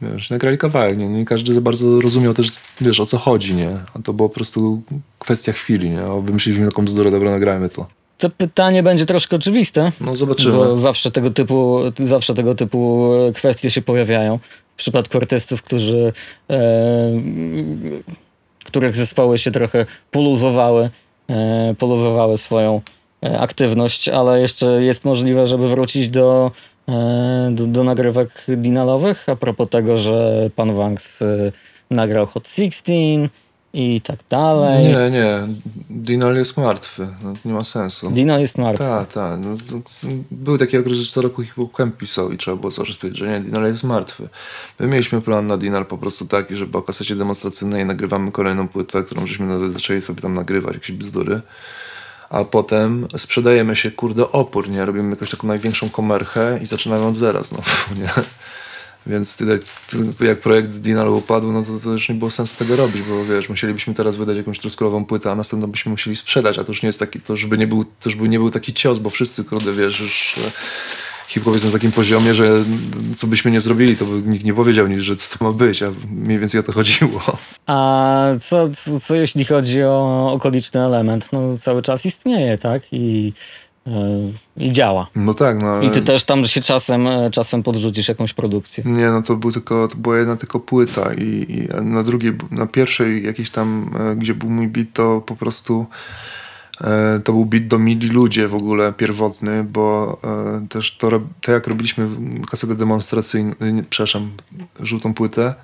wiesz, nagrali kawałek. Nie, nie każdy za bardzo rozumiał też, wiesz, o co chodzi, nie? A to była po prostu kwestia chwili, nie? O, wymyśliliśmy taką bzdurę, dobra, nagrajmy to. To pytanie będzie troszkę oczywiste, No zobaczymy. bo zawsze tego typu, zawsze tego typu kwestie się pojawiają. W przypadku artystów, którzy, e, których zespoły się trochę poluzowały, e, poluzowały swoją e, aktywność, ale jeszcze jest możliwe, żeby wrócić do, e, do, do nagrywek dinalowych. A propos tego, że pan Wanks e, nagrał Hot 16 i tak dalej. Nie, nie, Dinal jest martwy, no, nie ma sensu. Dino jest martwy. Tak, tak. No, był taki okres, że co roku hip-hop pisał i trzeba było cały czas powiedzieć, że nie, Dinal jest martwy. My mieliśmy plan na Dinal po prostu taki, że po kasecie demonstracyjnej nagrywamy kolejną płytę, którą żeśmy zaczęli sobie tam nagrywać, jakieś bzdury. A potem sprzedajemy się, kurde, opór, nie? Robimy jakąś taką największą komerchę i zaczynamy od zera znowu, nie? Więc jak, jak projekt Dinal upadł, no to, to już nie było sensu tego robić, bo wiesz, musielibyśmy teraz wydać jakąś troskolową płytę, a następną byśmy musieli sprzedać, a to już nie jest taki, to już by nie był, to już by nie był taki cios, bo wszyscy, kurde, wiesz, już hip-hop jest na takim poziomie, że co byśmy nie zrobili, to by nikt nie powiedział nic, że co to ma być, a mniej więcej o to chodziło. A co, co, co jeśli chodzi o okoliczny element? No cały czas istnieje, tak? I działa. No tak, no ale... I ty też tam się czasem, e, czasem podrzucisz jakąś produkcję. Nie, no to, był tylko, to była jedna tylko płyta i, i na drugiej, na pierwszej jakiejś tam, e, gdzie był mój beat, to po prostu e, to był beat do Mili Ludzie w ogóle pierwotny, bo e, też to, to jak robiliśmy kasetę demonstracyjną, przepraszam, żółtą płytę,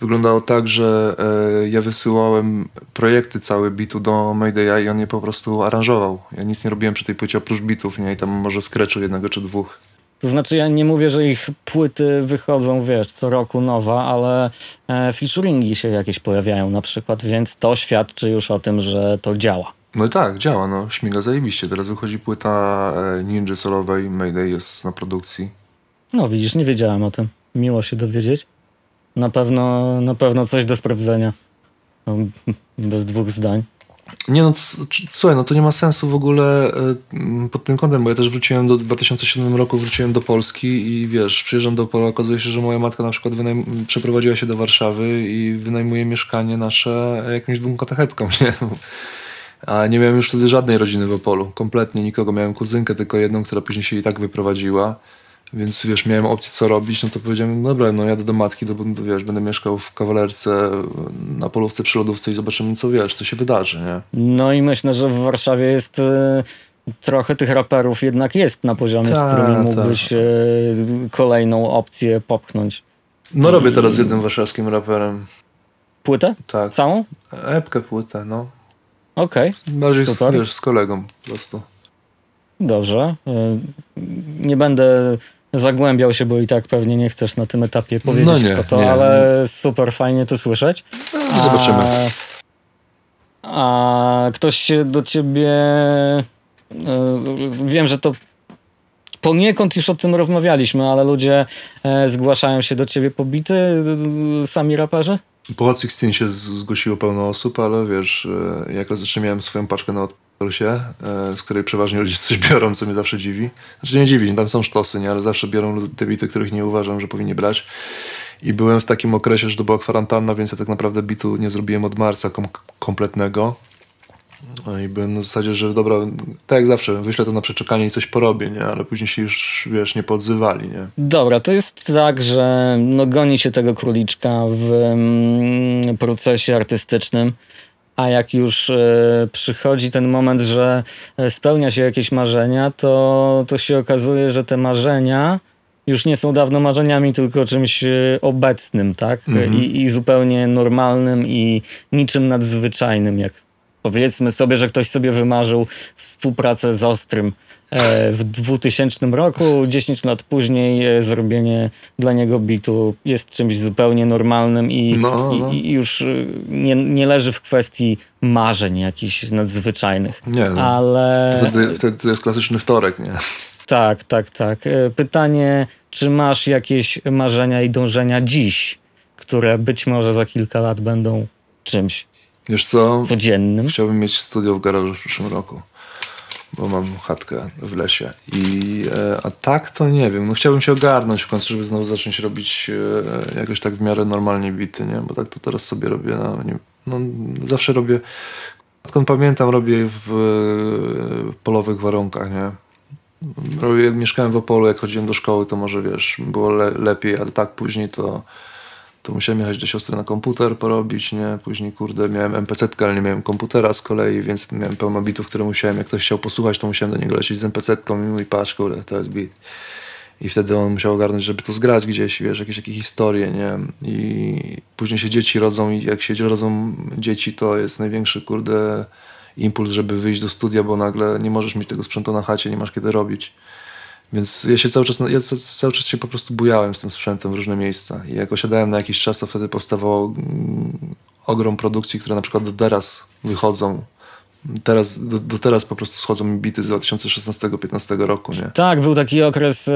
wyglądało tak, że e, ja wysyłałem projekty całe bitu do Maydaya i on je po prostu aranżował. Ja nic nie robiłem przy tej płycie oprócz bitów, nie? I tam może skreczu jednego czy dwóch. To znaczy ja nie mówię, że ich płyty wychodzą, wiesz, co roku nowa, ale e, featuringi się jakieś pojawiają na przykład, więc to świadczy już o tym, że to działa. No i tak, działa, no. Śmiga zajebiście. Teraz wychodzi płyta e, Ninja solowej, Mayday jest na produkcji. No widzisz, nie wiedziałem o tym. Miło się dowiedzieć. Na pewno, na pewno coś do sprawdzenia. No, Bez dwóch zdań. Nie no, słuchaj, no to nie ma sensu w ogóle m, pod tym kątem, bo ja też wróciłem do, w 2007 roku wróciłem do Polski i wiesz, przyjeżdżam do Opola, okazuje się, że moja matka na przykład wynajm- przeprowadziła się do Warszawy i wynajmuje mieszkanie nasze jakimś katechetkom, nie? A nie miałem już wtedy żadnej rodziny w Opolu, kompletnie nikogo. Miałem kuzynkę tylko jedną, która później się i tak wyprowadziła. Więc wiesz, miałem opcję co robić, no to powiedziałem, dobra, no jadę do matki, to b- wiesz, będę mieszkał w kawalerce na polówce przy lodówce i zobaczymy, co wiesz, co się wydarzy, nie? No i myślę, że w Warszawie jest e, trochę tych raperów jednak jest na poziomie, z Tak, którymi mógłbyś tak. e, kolejną opcję popchnąć. No robię teraz z jednym warszawskim raperem, Płytę? tak. Całą? Epkę płytę, no. Okej, z, Super. wiesz, z kolegą po prostu. dobrze. E, Nie będę zagłębiał się, bo i tak pewnie nie chcesz na tym etapie powiedzieć, No nie, kto to, nie. ale super fajnie to słyszeć. No, zobaczymy. A, a ktoś się do ciebie. e, Wiem, że to poniekąd już o tym rozmawialiśmy, ale ludzie e, zgłaszają się do ciebie pobity, e, sami raperzy? Po Hot 16 się zgłosiło pełno osób, ale wiesz, e, jak miałem swoją paczkę na odpolsie, e, z której przeważnie ludzie coś biorą, co mnie zawsze dziwi. Znaczy nie dziwi, tam są sztosy, nie? ale zawsze biorą te bity, których nie uważam, że powinni brać. I byłem w takim okresie, że to była kwarantanna, więc ja tak naprawdę bitu nie zrobiłem od marca kom- kompletnego. No I byłem na zasadzie, że dobra, tak jak zawsze, wyślę to na przeczekanie i coś porobię, nie? Ale później się już, wiesz, nie podzywali, nie? Dobra, to jest tak, że no, goni się tego króliczka w mm, procesie artystycznym, a jak już e, przychodzi ten moment, że e, spełnia się jakieś marzenia, to, to się okazuje, że te marzenia już nie są dawno marzeniami, tylko czymś e, obecnym, tak? Mhm. I, I zupełnie normalnym i niczym nadzwyczajnym, jak powiedzmy sobie, że ktoś sobie wymarzył współpracę z Ostrym e, w 2000 roku, 10 lat później e, zrobienie dla niego bitu jest czymś zupełnie normalnym i, No, no. i, i już e, nie, nie leży w kwestii marzeń jakichś nadzwyczajnych. Nie, no. Ale Wtedy, wtedy to jest klasyczny wtorek, nie? tak, tak, tak. Pytanie, czy masz jakieś marzenia i dążenia dziś, które być może za kilka lat będą czymś Wiesz co? codziennym? Chciałbym mieć studio w garażu w przyszłym roku, bo mam chatkę w lesie. I, e, a tak to nie wiem. No chciałbym się ogarnąć w końcu, żeby znowu zacząć robić e, jakoś tak w miarę normalnie bity, nie? Bo tak to teraz sobie robię. No, nie, no, zawsze robię, odkąd pamiętam, robię w e, polowych warunkach, nie? Robię, mieszkałem w Opolu, jak chodziłem do szkoły, to może wiesz, było le, lepiej, ale tak później to to musiałem jechać do siostry na komputer porobić, nie? Później, kurde, miałem MPC, ale nie miałem komputera z kolei, więc miałem pełno bitów, które musiałem, jak ktoś chciał posłuchać, to musiałem do niego lecieć z MPC-ką i mój patrz, kurde, to jest bit. I wtedy on musiał ogarnąć, żeby to zgrać gdzieś, wiesz, jakieś takie historie, nie? I później się dzieci rodzą i jak się rodzą dzieci, to jest największy, kurde, impuls, żeby wyjść do studia, bo nagle nie możesz mieć tego sprzętu na chacie, nie masz kiedy robić. Więc ja się cały czas, ja ca- cały czas się po prostu bujałem z tym sprzętem w różne miejsca. I jak osiadałem na jakiś czas, to wtedy powstawało mm, ogrom produkcji, które na przykład do teraz wychodzą. Teraz, do, do teraz po prostu schodzą mi bity z 2016-2015 roku, nie? Tak, był taki okres e,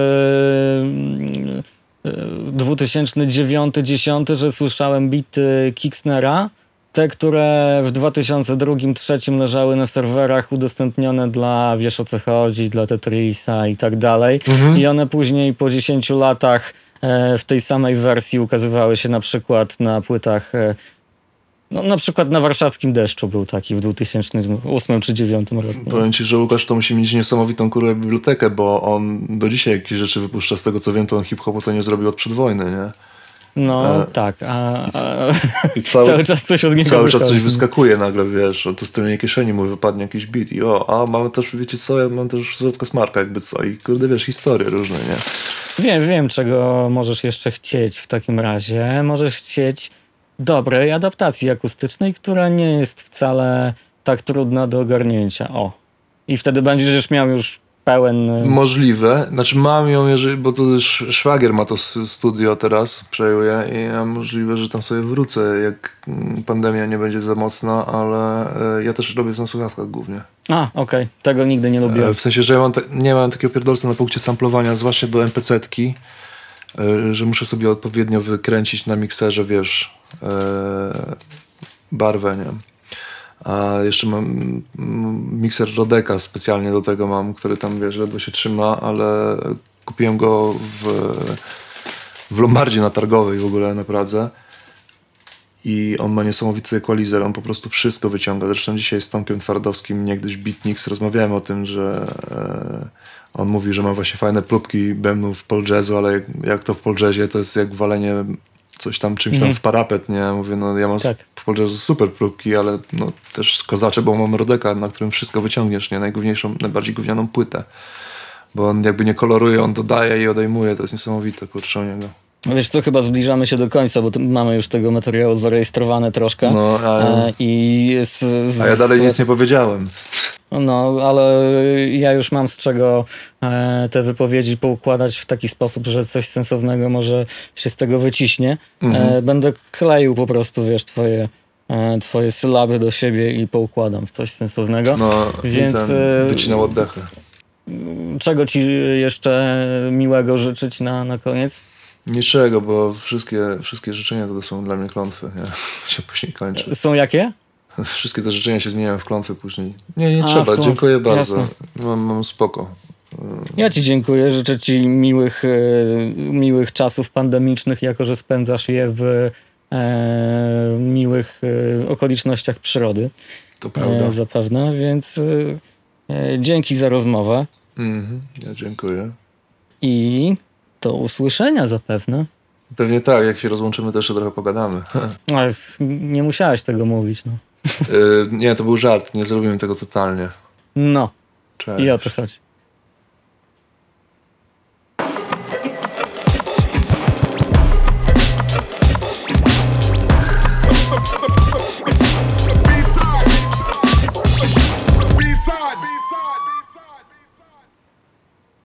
e, 2009-2010, że słyszałem bity Kicksnera, te, które w 2002-2003 leżały na serwerach udostępnione dla, wiesz o co chodzi, dla Tetrisa i tak dalej. I one później po 10 latach e, w tej samej wersji ukazywały się na przykład na płytach e, no, na przykład na warszawskim deszczu był taki w 2008 czy 2009 roku. Powiem ci, że Łukasz to musi mieć niesamowitą kurę bibliotekę, bo on do dzisiaj jakieś rzeczy wypuszcza. Z tego co wiem, to on hip-hopu to nie zrobił od przedwojny, nie? No E, tak, a, a I cały, czas coś od niego Cały czas coś wyskakuje nagle, wiesz, to z tylnej kieszeni mu wypadnie jakiś beat i o, a mamy też, wiecie co, ja mam też zwrotka smarka jakby co i kurde, wiesz, historie różne, nie? Wiem, wiem, czego możesz jeszcze chcieć w takim razie. Możesz chcieć dobrej adaptacji akustycznej, która nie jest wcale tak trudna do ogarnięcia. O. I wtedy będziesz już miał już pełen... y, Możliwe, znaczy mam ją, jeżeli, bo to szwagier ma to studio teraz, przejuje i ja możliwe, że tam sobie wrócę, jak mm, pandemia nie będzie za mocna, ale e, ja też robię na słuchawkach głównie. A, okej. Tego nigdy nie lubiłem. E, W sensie, że ja mam nie mam takiego pierdolca na punkcie samplowania, zwłaszcza do MPC-tki, e, że muszę sobie odpowiednio wykręcić na mikserze, wiesz, barwę, nie? A jeszcze mam mm, mikser Rodeka specjalnie do tego mam, który tam, wiesz, ledwo się trzyma, ale kupiłem go w, w Lombardzie na Targowej w ogóle na Pradze. I on ma niesamowity equalizer, on po prostu wszystko wyciąga. Zresztą dzisiaj z Tomkiem Twardowskim, niegdyś Beatniks, rozmawiałem o tym, że e, on mówi, że ma właśnie fajne próbki bębnów w pol jazzu, ale jak, jak to w pol jazzie, to jest jak walenie coś tam, czymś tam w parapet, nie? Mówię, no ja mam Tak. w pol jazzu super próbki, ale no też kozacze, bo mam Rodeka, na którym wszystko wyciągniesz, nie? Najgówniejszą, najbardziej gównianą płytę. Bo on jakby nie koloruje, on dodaje i odejmuje, to jest niesamowite, kurczę u niego. No Wiesz, to chyba zbliżamy się do końca, bo mamy już tego materiału zarejestrowane troszkę. No, a, E, I z, z, a ja dalej nic nie powiedziałem. No, ale ja już mam z czego e, te wypowiedzi poukładać w taki sposób, że coś sensownego może się z tego wyciśnie. E, będę kleił po prostu, wiesz, twoje, e, twoje sylaby do siebie i poukładam w coś sensownego. No, Więc, wycinał oddechy. Czego ci jeszcze miłego życzyć na, na koniec? Niczego, bo wszystkie, wszystkie życzenia to są dla mnie klątwy, nie? się później kończy. Są jakie? Wszystkie te życzenia się zmieniają w klątwy później. Nie, nie A, trzeba, dziękuję bardzo. Mam, mam spoko. Ja ci dziękuję, życzę ci miłych, e, miłych czasów pandemicznych, jako że spędzasz je w e, miłych e, okolicznościach przyrody. To prawda. E, zapewne, więc e, e, dzięki za rozmowę Mhm, ja dziękuję. i do usłyszenia zapewne. Pewnie tak, jak się rozłączymy, jeszcze trochę pogadamy. Ale nie musiałeś tego mówić, no. Y, nie, to był żart, nie zrobimy tego totalnie. No, Cześć. i o to chodzi.